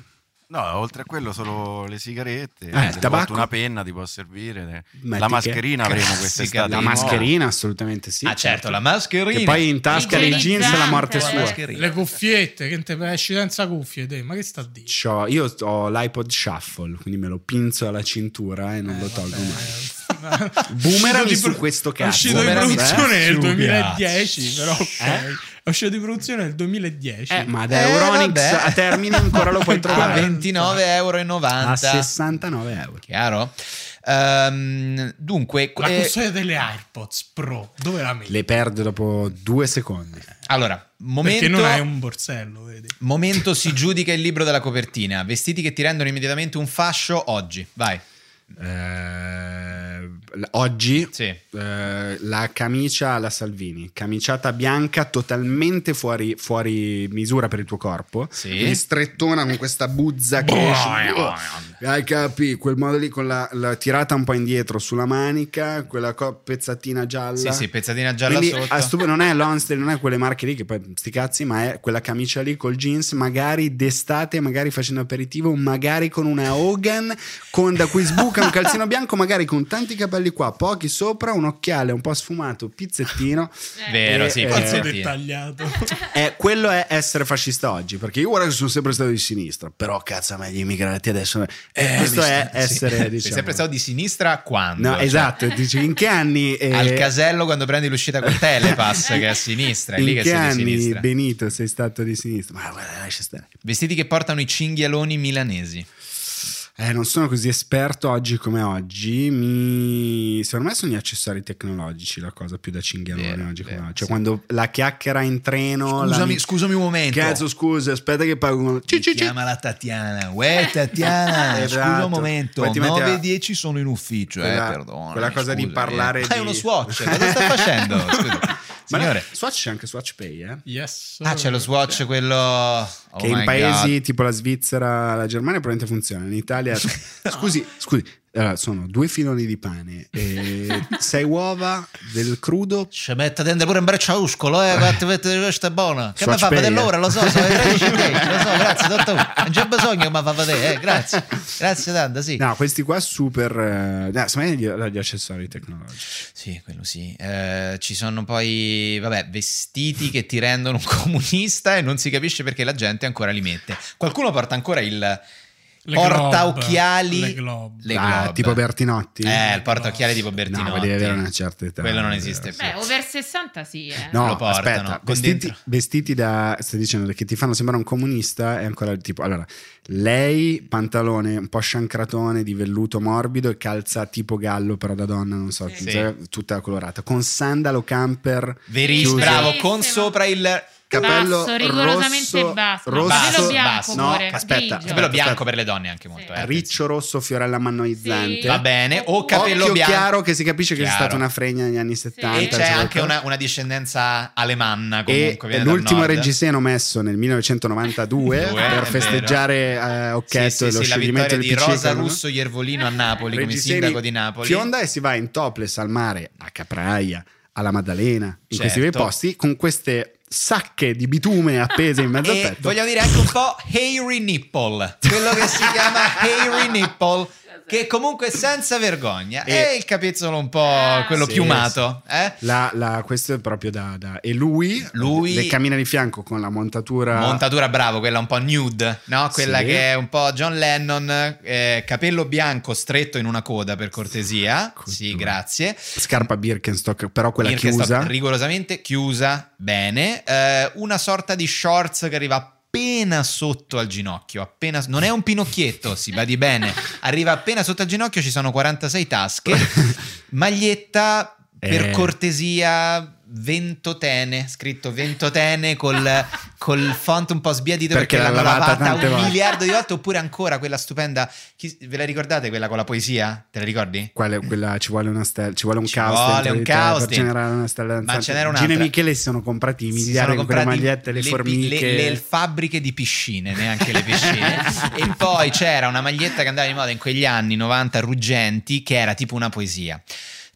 No, oltre a quello solo le sigarette, Eh, il ti tabacco? una penna ti può servire. Metti la che- mascherina avremo Classica quest'estate. La mascherina, assolutamente sì. ah, certo, la mascherina. Che poi in tasca nei jeans la morte sua. mascherina. Le cuffiette, che te esci senza cuffie, te. ma che sta a dire? C'ho- io ho l'iPod Shuffle, quindi me lo pinzo alla cintura e non Eh, lo tolgo mai. mai. Boomerang su questo È cazzo. uscito di Boomerang produzione su nel cazzo. 2010, però ok. Eh? È uscito di produzione nel 2010. Eh, ma da Eh, Euronix vabbè. a termine ancora lo puoi a trovare 29,90 euro. a 69 euro. Chiaro? Ehm, dunque, La eh, custodia delle AirPods Pro, dove la metti? Le perdo dopo due secondi. allora, momento, Perché non hai un borsello, vedi? momento si giudica il libro della copertina. Vestiti che ti rendono immediatamente un fascio oggi. Vai. Eh, oggi Sì. eh, la camicia alla Salvini, camiciata bianca totalmente fuori, fuori misura per il tuo corpo, Sì. strettona con questa buzza che esce, hai capi, quel modo lì con la, la tirata un po' indietro sulla manica, quella co- pezzatina gialla. Sì, sì, pezzatina gialla Quindi, sotto. a stu- non è l'Onstel, non è quelle marche lì che poi sti cazzi, ma è quella camicia lì col jeans, magari d'estate, magari facendo aperitivo, magari con una Hogan, con da cui sbuca un calzino bianco, magari con tanti capelli qua, pochi sopra, un occhiale un po' sfumato, pizzettino. Vero, Eh, sì, eh, Pazzo pezzettino. dettagliato. Eh, quello è essere fascista oggi, perché io guarda che sono sempre stato di sinistra, però cazzo a me gli immigrati adesso... eh, questo è Sì. essere, Sei diciamo... sempre stato di sinistra quando? No, Cioè, esatto, dici in che anni... eh, Al casello quando prendi l'uscita con Telepass che è a sinistra, è lì in che che sei di anni sinistra. Benito sei stato di sinistra? Ma guarda, lascia stare. Vestiti che portano i cinghialoni milanesi. Eh, non sono così esperto oggi come oggi. Mi... Secondo me sono gli accessori tecnologici la cosa più da cinghialone Vero, oggi come vero, oggi. Cioè, sì. quando la chiacchiera in treno. Scusami, la... scusami un momento. Cazzo, scusa, aspetta che pago. Mi Ci, chiama la Tatiana. Uè, Tatiana, Esatto. scusa un momento. Poi ti metti 9 a- e 10 sono in ufficio. Quella- eh, perdona. quella cosa di parlare è di- uno swatch. Cosa sta facendo? Scusa. Ma Signore. no, Swatch c'è anche Swatch Pay, eh? Yes. Ah, c'è lo swatch quello. Oh che in paesi God. tipo la Svizzera, la Germania probabilmente funziona. In Italia, scusi, scusi, allora, sono due filoni di pane, e sei uova del crudo. Ci mette dentro pure un brecciauscolo, eh, fatti vedere questo è buono. Che mi fa vedere l'ora, lo so, sono i 13 10, lo so, grazie dottore. Non c'è bisogno mi fa vedere, eh, grazie. Grazie tanta, sì. No, questi qua super. Eh, no, secondo me gli, gli accessori tecnologici. Sì, quello sì. Eh, ci sono poi, vabbè, vestiti che ti rendono un comunista e non si capisce perché la gente ancora li mette. Qualcuno porta ancora il Le porta globe, occhiali. le globe. le Ah, globe. tipo Bertinotti? Eh, il porta occhiali tipo Bertinotti. No, devi avere una certa età. Quello non esiste più. Beh, over 60 sì, eh. No, lo portano, aspetta, vestiti, vestiti da, stai dicendo che ti fanno sembrare un comunista è ancora il tipo, allora, lei pantalone un po' sciancratone di velluto morbido e calza tipo gallo però da donna, non so, Sì. cioè, tutta colorata, con sandalo camper Verissimo, bravo, con sopra il capello Basso, rigorosamente rosso, basso. Rosso, capello bianco basso. No, pure, aspetta, grigio. capello bianco per le donne anche molto. Sì. eh, riccio rosso, fiorella mannoizzante. Sì. Va bene, o capello Occhio bianco. chiaro che si capisce che Chiaro. c'è stata una fregna negli anni 70. E c'è eccetera. anche una, una discendenza alemanna E comunque. viene dal l'ultimo reggiseno messo nel 1992 Due, per festeggiare eh, Occhetto Sì, sì, e lo sì, scioglimento del di PC. Rosa no? Russo Iervolino a Napoli come sindaco di Napoli. Fionda e si va in topless al mare, a Capraia, alla Maddalena, in questi bei Certo. posti, con queste sacche di bitume appese in mezzo al petto. vogliamo dire anche un po' hairy nipple, quello che si chiama hairy nipple, che comunque senza vergogna. E- E, il capezzolo un po' Ah. quello Sì, piumato. Eh? La- la- questo è proprio da, da- E lui, Lui- le cammina di fianco con la montatura. Montatura bravo, quella un po' nude, no? Quella Sì. che è un po' John Lennon, eh, capello bianco stretto in una coda per cortesia. Sì, grazie. Scarpa Birkenstock, però quella Birkenstock chiusa. rigorosamente chiusa, bene. Eh, una sorta di shorts che arriva appena sotto al ginocchio, appena, non è un pinocchietto, si badi bene, arriva appena sotto al ginocchio, ci sono 46 tasche, maglietta per Eh. cortesia ventotene, scritto ventotene col, col font un po' sbiadito perché, Perché l'ha l'hanno lavata lavata un volte. miliardo di volte, oppure ancora quella stupenda, chi- ve la ricordate quella con la poesia? Te la ricordi? Quella, quella- ci vuole una stella, ci vuole un Ci caos. vuole un caos per generare una stella Ma danzante. ce n'era Gino e un'altra. Michele si sono comprati i miliardi di quelle magliette, le, pi- formiche. le- le fabbriche di piscine, neanche le piscine. e poi c'era una maglietta che andava di moda in quegli anni 90 ruggenti, che era tipo una poesia.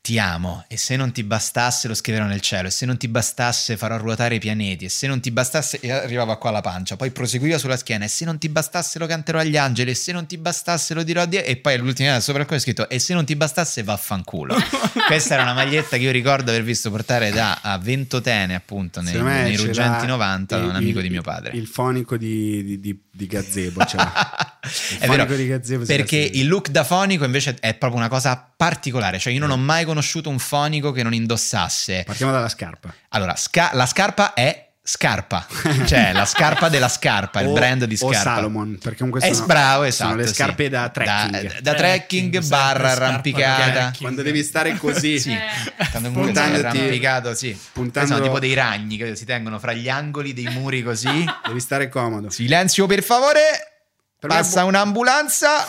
Ti amo e se non ti bastasse lo scriverò nel cielo e se non ti bastasse farò ruotare i pianeti e se non ti bastasse e arrivava qua alla pancia poi proseguiva sulla schiena e se non ti bastasse lo canterò agli angeli e se non ti bastasse lo dirò a Dio e poi l'ultima sopra quello è scritto e se non ti bastasse vaffanculo questa era una maglietta che io ricordo aver visto portare da a Ventotene appunto nei, nei ruggenti l'ha 90 da il- un amico il- di mio padre Il fonico di, di, di, di Gazebo. ce l'ha. è vero, di Gazebo perché il look da fonico invece è proprio una cosa particolare, cioè io non ho mai conosciuto un fonico che non indossasse. Partiamo dalla scarpa. Allora, sca- la scarpa è scarpa, cioè la scarpa della scarpa, il O- brand di O scarpa. Salomon, perché comunque Eh, sono, bravo, esatto. sono le sì. scarpe da trekking. Da, da trekking Trekking, barra arrampicata. trekking. Quando devi stare così. Sì, Eh. quando è Puntandoti- arrampicato, sì. puntando- Sono tipo dei ragni che si tengono fra gli angoli dei muri così. Devi stare comodo. Silenzio per favore. Per Passa bu- un'ambulanza.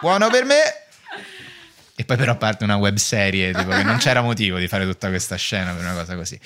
Buono per me. E poi però parte una web serie, tipo che non c'era motivo di fare tutta questa scena per una cosa così.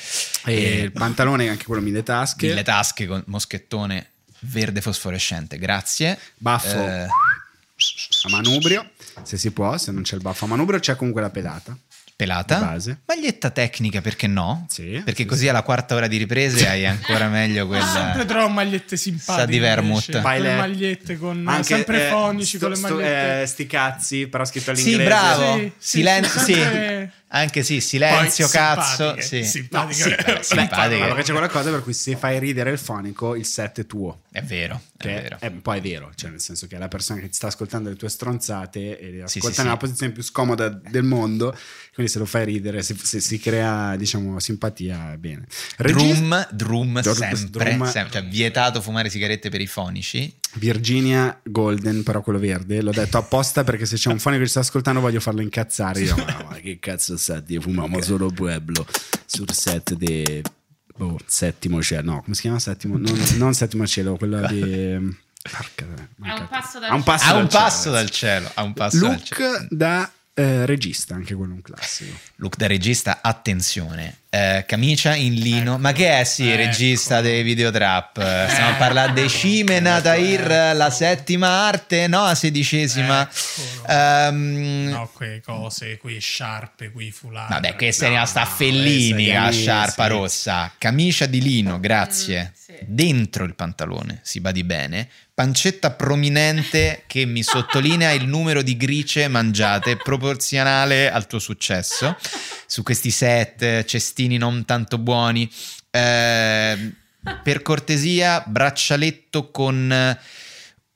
E il pantalone, anche quello mille tasche. Le tasche con moschettone verde fosforescente, grazie. Baffo Eh, a manubrio, se si può, se non c'è il baffo a manubrio c'è comunque la pedata. Pelata. Maglietta tecnica, perché no? Sì, Perché sì, così sì. alla quarta ora di riprese hai ancora meglio Sempre quella... trovo magliette simpatiche. Sa di vermouth. Pile- Quelle magliette con Anche, sempre eh, fonici sto- con le sto- magliette. eh, sti cazzi, però scritto all'inglese. Sì, bravo. Sì, sì, Silenzio, sempre- Anche sì, silenzio, Poi cazzo. simpatiche, Sì. simpatiche. No, sì, Beh, simpatiche. perché c'è quella cosa per cui se fai ridere il fonico, il set è tuo. È vero, è vero. è, poi è vero, cioè nel senso che la persona che ti sta ascoltando le tue stronzate e le ascolta sì, nella sì. posizione più scomoda del mondo, quindi se lo fai ridere, se, se si crea diciamo simpatia, è bene. Regista- Drum, drum Drum- sempre, drum- sempre. Cioè, vietato fumare sigarette per i fonici. Virginia Golden, però quello verde, l'ho detto apposta perché se c'è un fonico che ci sta ascoltando voglio farlo incazzare. Io, ma, ma che cazzo sta di fumamo solo Pueblo sul set di boh, settimo cielo, no, come si chiama settimo? Non, non settimo cielo, quello di... Porca, A un passo dal A un passo dal cielo, passo dal ragazzi. cielo. A un passo dal cielo. Look da eh, regista, anche quello è un classico. Look da regista, attenzione. Eh, camicia in lino. Ma che è sì, Ecco. regista dei videotrap? Eh, Stiamo a parlare di Cimena, Tahir, la settima arte, no, la sedicesima. Eccolo. Ehm, No, quelle cose, quei sciarpe, quei foulard. Vabbè, questa è No, rimasta a no, Fellini, questa è la sciarpa sì. rossa. Camicia di lino, grazie. Mm, sì. Dentro il pantalone, si badi bene. Pancetta prominente che mi sottolinea il numero di gricie mangiate proporzionale al tuo successo. Su questi set, cestini non tanto buoni. Eh, per cortesia, braccialetto con eh,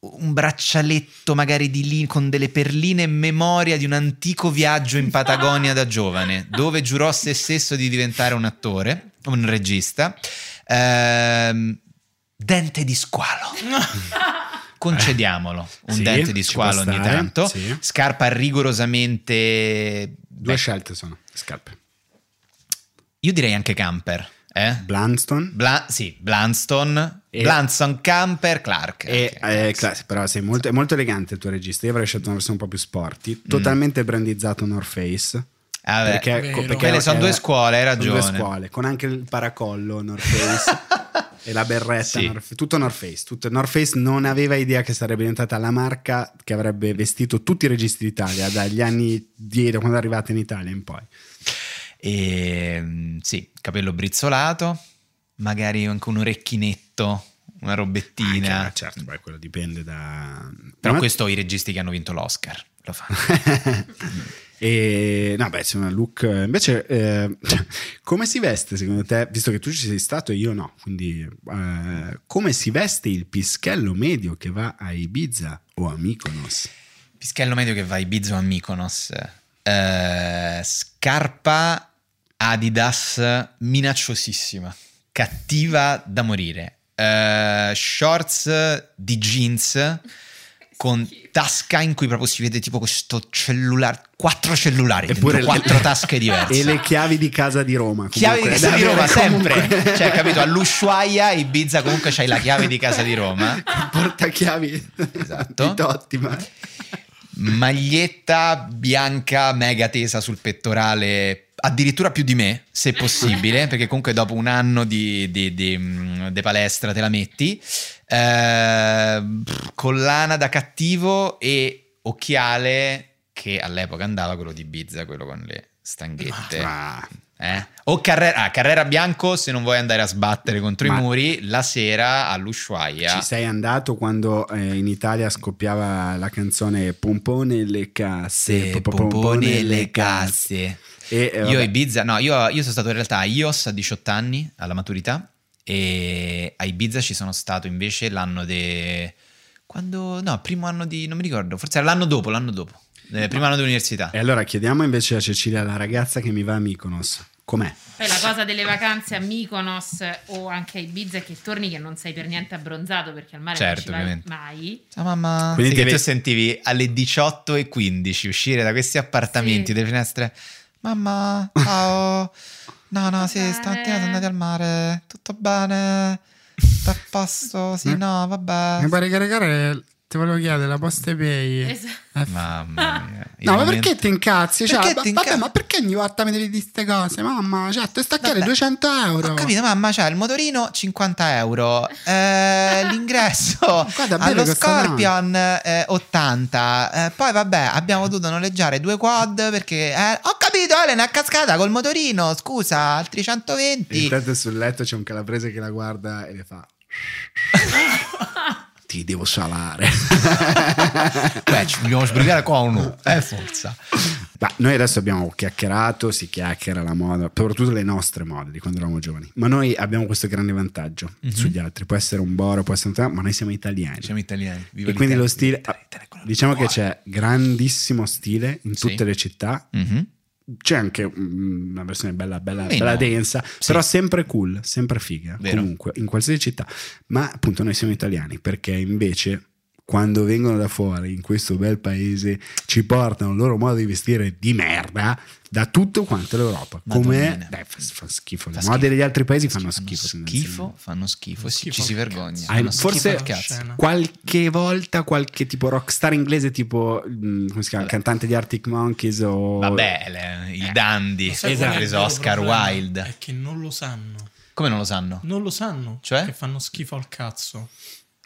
un braccialetto magari di lì con delle perline in memoria di un antico viaggio in Patagonia da giovane, dove giurò se stesso di diventare un attore, un regista. Ehm, dente di squalo. Concediamolo, un Sì, dente di squalo ogni tanto. sì. Scarpa rigorosamente... Due beh, scelte sono, scarpe. Io direi anche camper. Eh? Blunston Bla- sì, Blunston, E- Blunston, Camper, Clark. e anche. eh, class- però sei molto, è molto elegante il tuo regista. Io avrei scelto una versione un po' più sporty, totalmente brandizzato North Face. Ah, beh, perché, vero. perché Quelle sono due scuole, hai sono due ragione. scuole, con anche il paracollo North Face e la berretta Sì. North- tutto North Face. Tutto, North Face non aveva idea che sarebbe diventata la marca che avrebbe vestito tutti i registi d'Italia dagli anni dietro, quando è arrivata in Italia in poi. E, mm, sì, capello brizzolato, magari anche un orecchinetto, una robettina. Anche, certo, poi quello dipende da... Però Ma- questo i registi che hanno vinto l'Oscar lo fanno. e no, beh, insomma, look. Invece, eh, come si veste secondo te? Visto che tu ci sei stato e io no, quindi eh, come si veste il pischello medio che va a Ibiza o a Mykonos? Pischello medio che va a Ibiza o a Mykonos. Eh, scarpa Adidas minacciosissima, cattiva da morire. Eh, shorts di jeans con tasca in cui proprio si vede tipo questo cellulare, quattro cellulari, Eppure dentro le- quattro tasche diverse. E le chiavi di casa di Roma. Chiavi di comunque, casa di Roma sempre, comunque. cioè capito all'Ushuaia Ibiza comunque c'hai la chiave di casa di Roma Portachiavi Esatto. di Totti, ma... maglietta bianca mega tesa sul pettorale addirittura più di me se possibile perché comunque dopo un anno di, di- di, mm, di palestra te la metti Eh, collana da cattivo e occhiale che all'epoca andava quello di Ibiza quello con le stanghette Ah, eh? O Carrera, ah, Carrera Bianco se non vuoi andare a sbattere contro Ma- i muri la sera all'Ushuaia. Ci sei andato quando eh, in Italia scoppiava la canzone Pompone le casse, Se po- po- pompone le casse. E, eh, Io a Ibiza, no, io, io sono stato in realtà a IOS a 18 anni, alla maturità, e a Ibiza ci sono stato invece l'anno de... Quando... No, primo anno di... non mi ricordo, forse era l'anno dopo, l'anno dopo, eh, primo anno dell'università. E allora chiediamo invece a Cecilia, la ragazza che mi va a Mykonos, com'è? Poi la cosa delle vacanze a Mykonos o anche a Ibiza è che torni che non sei per niente abbronzato perché al mare Certo, non ci mai. Ciao mamma. Quindi Sì, ti ve- tu sentivi alle 18.15 uscire da questi appartamenti, Sì. delle finestre. Mamma, ciao. No, no, sì, bene? stamattina sono andati al mare. Tutto bene? Tutto a posto? Sì, no, vabbè. Mi pare caricare Ti volevo chiedere la posta pay. Esatto. Mamma mia. il No, ma momento- perché ti incazzi? Cioè, Perché ti vabbè, ma perché ogni volta mi devi dire queste cose? Mamma, cioè, ti staccare Vabbè. 200 euro. Ho capito, mamma, c'ha il motorino 50 euro, eh, l'ingresso Guarda, allo Scorpion eh, 80, eh, poi vabbè abbiamo dovuto noleggiare due quad perché eh, ho capito Elena è cascata col motorino, scusa, altri 120. Intanto sul letto c'è un calabrese che la guarda e le fa. Ti devo salare. Beh, ci dobbiamo sbrigare qua o no? Eh, forza. Ma noi adesso abbiamo chiacchierato, si chiacchiera la moda, soprattutto le nostre mode di quando eravamo giovani. Ma noi abbiamo questo grande vantaggio Mhm. sugli altri. Può essere un boro, può essere un ma noi siamo italiani. Siamo italiani. Viva e quindi lo stile, viva l'Italia, diciamo che c'è grandissimo stile in Sì. tutte le città. Mhm. C'è anche mm, una versione bella, bella, Meno. bella densa, Sì. però sempre cool, sempre figa. Vero. Comunque, in qualsiasi città. Ma appunto noi siamo italiani perché invece quando vengono da fuori in questo bel paese ci portano il loro modo di vestire di merda da tutto quanto l'Europa. Come fa, fa schifo. Le Fa mode degli altri paesi fanno Fanno schifo. schifo, fanno schifo, Schifo ci si vergogna. Ah, schifo forse qualche volta qualche tipo rockstar inglese tipo mm, come si chiama cantante di Arctic Monkeys o Vabbè, le- dandy, è il preso vero Oscar? Wilde. È che non lo sanno. Come non lo sanno? Non lo sanno. Cioè? Che fanno schifo al cazzo.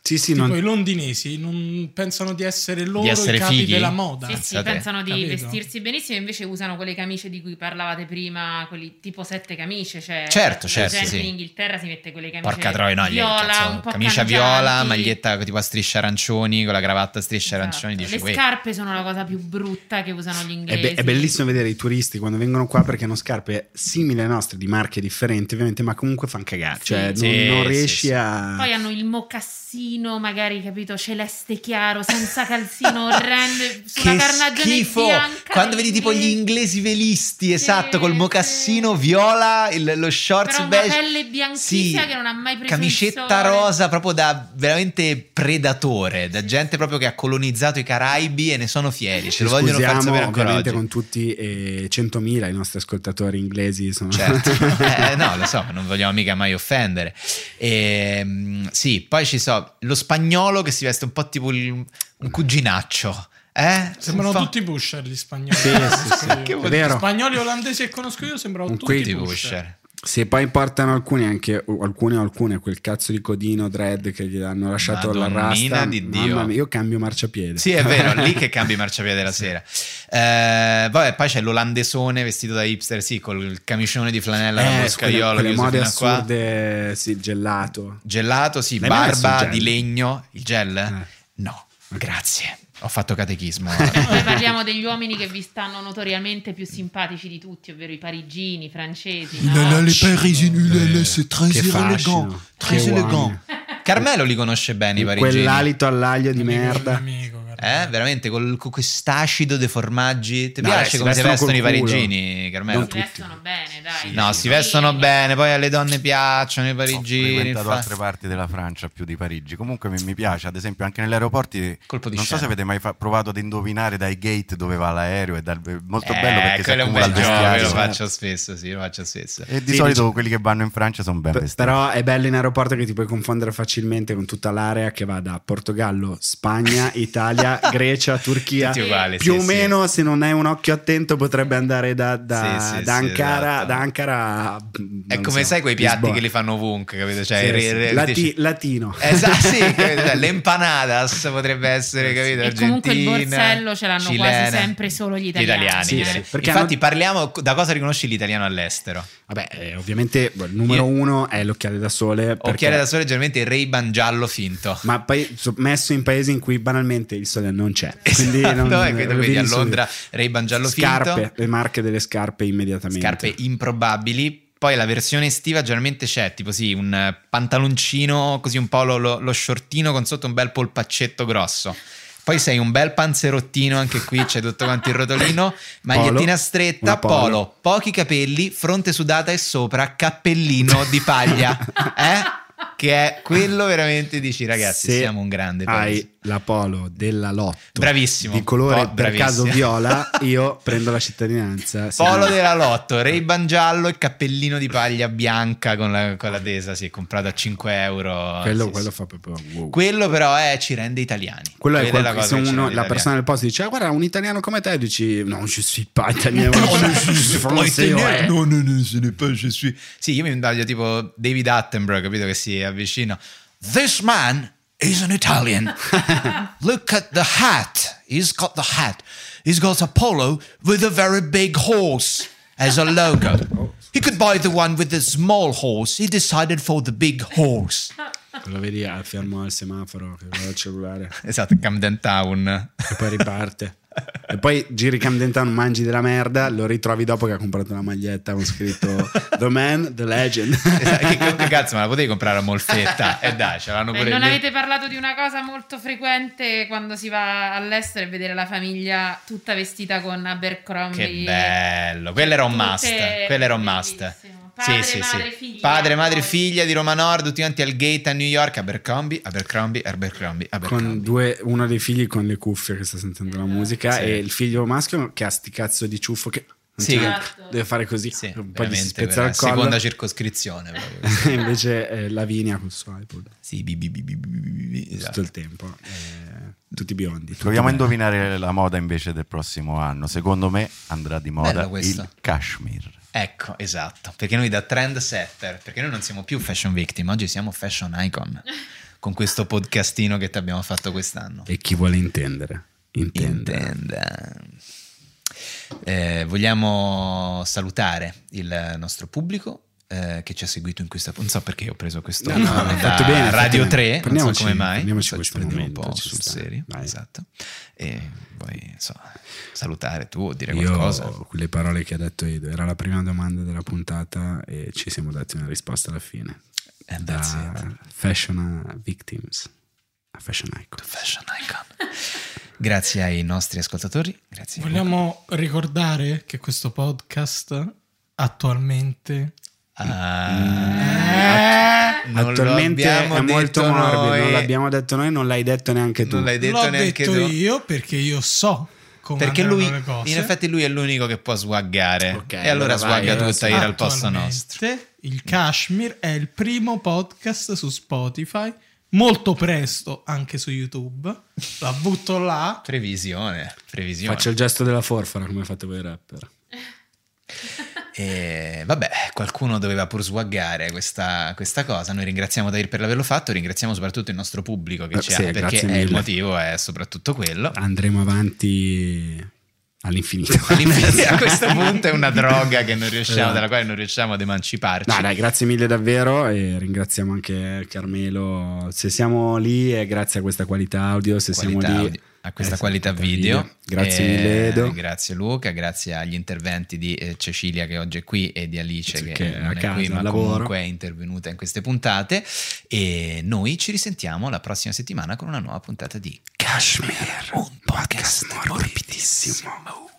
Sì sì tipo non- i londinesi non pensano di essere loro essere i capi fighi? della moda. Sì, sì, pensano di Capito? vestirsi benissimo, invece usano quelle camicie di cui parlavate prima, quelli tipo sette camicie. Cioè, Certo, certo, gente sì. in Inghilterra si mette quelle camicie Porca troia, no, viola, cazzo, un po' camicia cangianti. viola, maglietta tipo a strisce arancioni, con la cravatta a strisce Esatto. arancioni. Dici, Le "Uè". scarpe sono la cosa più brutta che usano gli È, inglesi. be- è bellissimo vedere i turisti quando vengono qua perché hanno scarpe simili alle nostre di marche differenti ovviamente ma comunque fanno cagare Sì. cioè non, Sì, non riesci sì. a Poi hanno il mocassino, magari capito, celeste chiaro, senza calzino orrendo, su una Che carnagione schifo! bianca. Quando vedi tipo gli inglesi velisti, esatto, col sì. mocassino viola, il- lo shorts Però beige. pelle bianchissima Sì, che non ha mai preso Camicetta il sole. rosa proprio da veramente predatore, da gente proprio che ha colonizzato i Caraibi e ne sono fieri. Ce lo vogliono far scusiamo sapere ancora ovviamente oggi. con tutti eh, 100.000 i nostri ascoltatori inglesi sono Certo, Eh, no, lo so, non vogliamo mica mai offendere. Ehm, sì, poi ci so lo spagnolo che si veste un po' tipo il- un cuginaccio. Eh? Sembrano po'. tutti pusher gli spagnoli. Sì, sì, sì. Vero. Spagnoli olandesi che conosco io sembrano Un tutti pusher. pusher. Se poi portano alcuni anche alcuni o alcune quel cazzo di codino dread che gli hanno lasciato la rasta di Dio. mamma mia io cambio marciapiede Sì, è vero, lì che cambi marciapiede la sera. Eh, vabbè, poi c'è l'olandesone vestito da hipster, sì, col camicione di flanella eh, che quelle usa mode fino a qua. assurde sì, gelato Gelato, sì, L'hai barba di legno. Il gel? Eh. No, grazie. Ho fatto catechismo. Poi parliamo degli uomini che vi stanno notoriamente più simpatici di tutti, ovvero i parigini, i francesi. no? c'est très che fascino très che élégant. uomini. Carmelo li conosce bene i parigini. quell'alito all'aglio di merda. Eh, veramente, col, con quest'acido dei formaggi. Ti No, piace si come si vestono i parigini, Carmelo? Non Si vestono bene, dai. No, si vestono bene, poi alle donne piacciono i Ho parigini. frequentato fa- altre parti della Francia più di Parigi. Comunque mi, mi piace, ad esempio, anche negli aeroporti. Colpo di non so scena. se avete mai fa- provato ad indovinare dai gate dove va l'aereo. È dal- molto Eh, bello perché si quello è un bel gioco, lo faccio spesso, sì, lo faccio spesso. E di Sì, solito dici- quelli che vanno in Francia sono ben P- vestiti. però è bello in aeroporto che ti puoi confondere facilmente con tutta l'area che va da Portogallo, Spagna, Italia, Grecia, Turchia. Tutti uguali, Più sì, o sì. meno, se non hai un occhio attento, potrebbe andare da, da- Sì, sì, da sì, Ankara, esatto. da Ankara a- È come so, sai quei piatti Lisbona. che li fanno ovunque, capito? Cioè, Sì, re- sì. re- Lati- dici- latino. Esatto, sì? Cioè, le empanadas potrebbe essere, capito? E comunque il Argentina, borsello ce l'hanno cilena. quasi sempre solo gli Gli italiani. gli sì, italiani. perché Infatti hanno- parliamo da cosa riconosci l'italiano all'estero. Vabbè, eh, ovviamente il numero Io- uno è l'occhiale da sole. perché- Occhiali da sole generalmente il Ray-Ban giallo finto. Ma poi so- messo in paesi in cui banalmente il sole non c'è. Quindi Esatto, non, tu vedi a. Londra Ray-Ban giallo Scarpe, finto. le marche delle scarpe immediatamente. Scarpe improbabili. Poi la versione estiva generalmente c'è tipo sì, un pantaloncino, così un po' lo, lo- lo shortino con sotto un bel polpaccetto grosso. Poi sei un bel panzerottino, anche qui c'è tutto quanto il rotolino, magliettina stretta, polo. polo. pochi capelli, fronte sudata e sopra cappellino di paglia. Eh? Che è quello veramente dici ragazzi, Se siamo un grande Hai paese. la polo della Lotto Bravissimo. di colore Po- per caso viola, io prendo la cittadinanza. Polo della Lotto, Ray-Ban giallo e cappellino di paglia bianca con la, con la tesa, si è comprato a 5 euro. Quello, Sì, quello sì. fa proprio wow. Quello però è, ci rende italiani. Quello è Quella quel- la se ci uno- la persona del posto dice: ah, Guarda, un italiano come te, dici: No, je suis pas italiano. Non suis français, ouais." no, no, no, pas, je suis. Sì, io mi indaglio tipo David Attenborough, capito che si avvicina. This man is an Italian. Look at the hat. He's got the hat. He's got a polo with a very big horse as a logo. Oh. He could buy the one with the small horse. He decided for the big horse. Lo vedi al fermo al semaforo, che va al cellulare, Esatto, Camden Town. e poi riparte. E poi giri Camden Town, mangi della merda, lo ritrovi dopo che ha comprato la maglietta con scritto The Man, The Legend. Esatto, che, che cazzo, ma la potevi comprare a Molfetta? E dai, ce l'hanno Beh, pure non lì. avete parlato di una cosa molto frequente quando si va all'estero e vedere la famiglia tutta vestita con Abercrombie. Che bello, quello era un must. Quello era un must. bellissimo. Padre, sì, madre, sì. figlia, Padre, madre, figlia di Roma Nord, tutti quanti al gate a New York, Abercrombie, Abercrombie, Abercrombie, Abercrombie. con due, uno dei figli con le cuffie che sta sentendo la musica Sì. e il figlio maschio che ha sti cazzo di ciuffo che Sì, Esatto. deve fare così, Sì, un po' di veramente, spezza quella al collo. seconda circoscrizione. invece eh, Lavinia col suo iPod sì, bi, bi, bi, bi, bi, bi, bi, tutto esatto. il tempo eh, tutti biondi tutti Proviamo a indovinare la moda invece del prossimo anno. Secondo me andrà di moda il cashmere. Ecco, esatto, perché noi da trend setter, perché noi non siamo più fashion victim, oggi siamo fashion icon con questo podcastino che ti abbiamo fatto quest'anno. e chi vuole intendere intende Intenda. Eh, vogliamo salutare il nostro pubblico eh, che ci ha seguito in questa non so perché ho preso questo No, no, da fatto bene, Radio bene. 3 non so Prendiamoci- come mai prendiamoci So, ci questo prendiamo un momento, po' sul sta. serio Vai. esatto e poi insomma, salutare tu o dire io qualcosa quelle parole che ha detto Edo era la prima domanda della puntata e ci siamo dati una risposta alla fine And that's da it. fashion victims a fashion icon fashion icon grazie ai nostri ascoltatori grazie Vogliamo ricordare che questo podcast attualmente Ah, attualmente è molto morbido noi. non l'abbiamo detto noi non l'hai detto neanche tu Non l'hai detto l'ho neanche detto tu. io perché io so come Perché lui, le cose. in effetti, lui è l'unico che può swaggare. Ok, e allora allora vai, swagga tutta ira al posto nostro. Il Kashmir è il primo podcast su Spotify, molto presto anche su YouTube. La butto là. Previsione, previsione. faccio il gesto della forfora come fate voi rapper E vabbè, qualcuno doveva pur swaggare questa, questa cosa. Noi ringraziamo Dair per averlo fatto, ringraziamo soprattutto il nostro pubblico che Eh, ci sì, ha, perché è il motivo è soprattutto quello. andremo avanti all'infinito All'infinito, a questo punto è una droga che non riusciamo, Esatto. dalla quale non riusciamo ad emanciparci. No, dai, grazie mille davvero e ringraziamo anche Carmelo. Se siamo lì è grazie a questa qualità audio, se Qualità siamo lì audio- a questa eh, qualità qualità video. Grazie Eh, mille Edo. Grazie Luca, grazie agli interventi di eh, Cecilia che oggi è qui e di Alice che, che è non è casa, qui ma lavoro. comunque è intervenuta in queste puntate e noi ci risentiamo la prossima settimana con una nuova puntata di Kashmir, un podcast morbidissimo.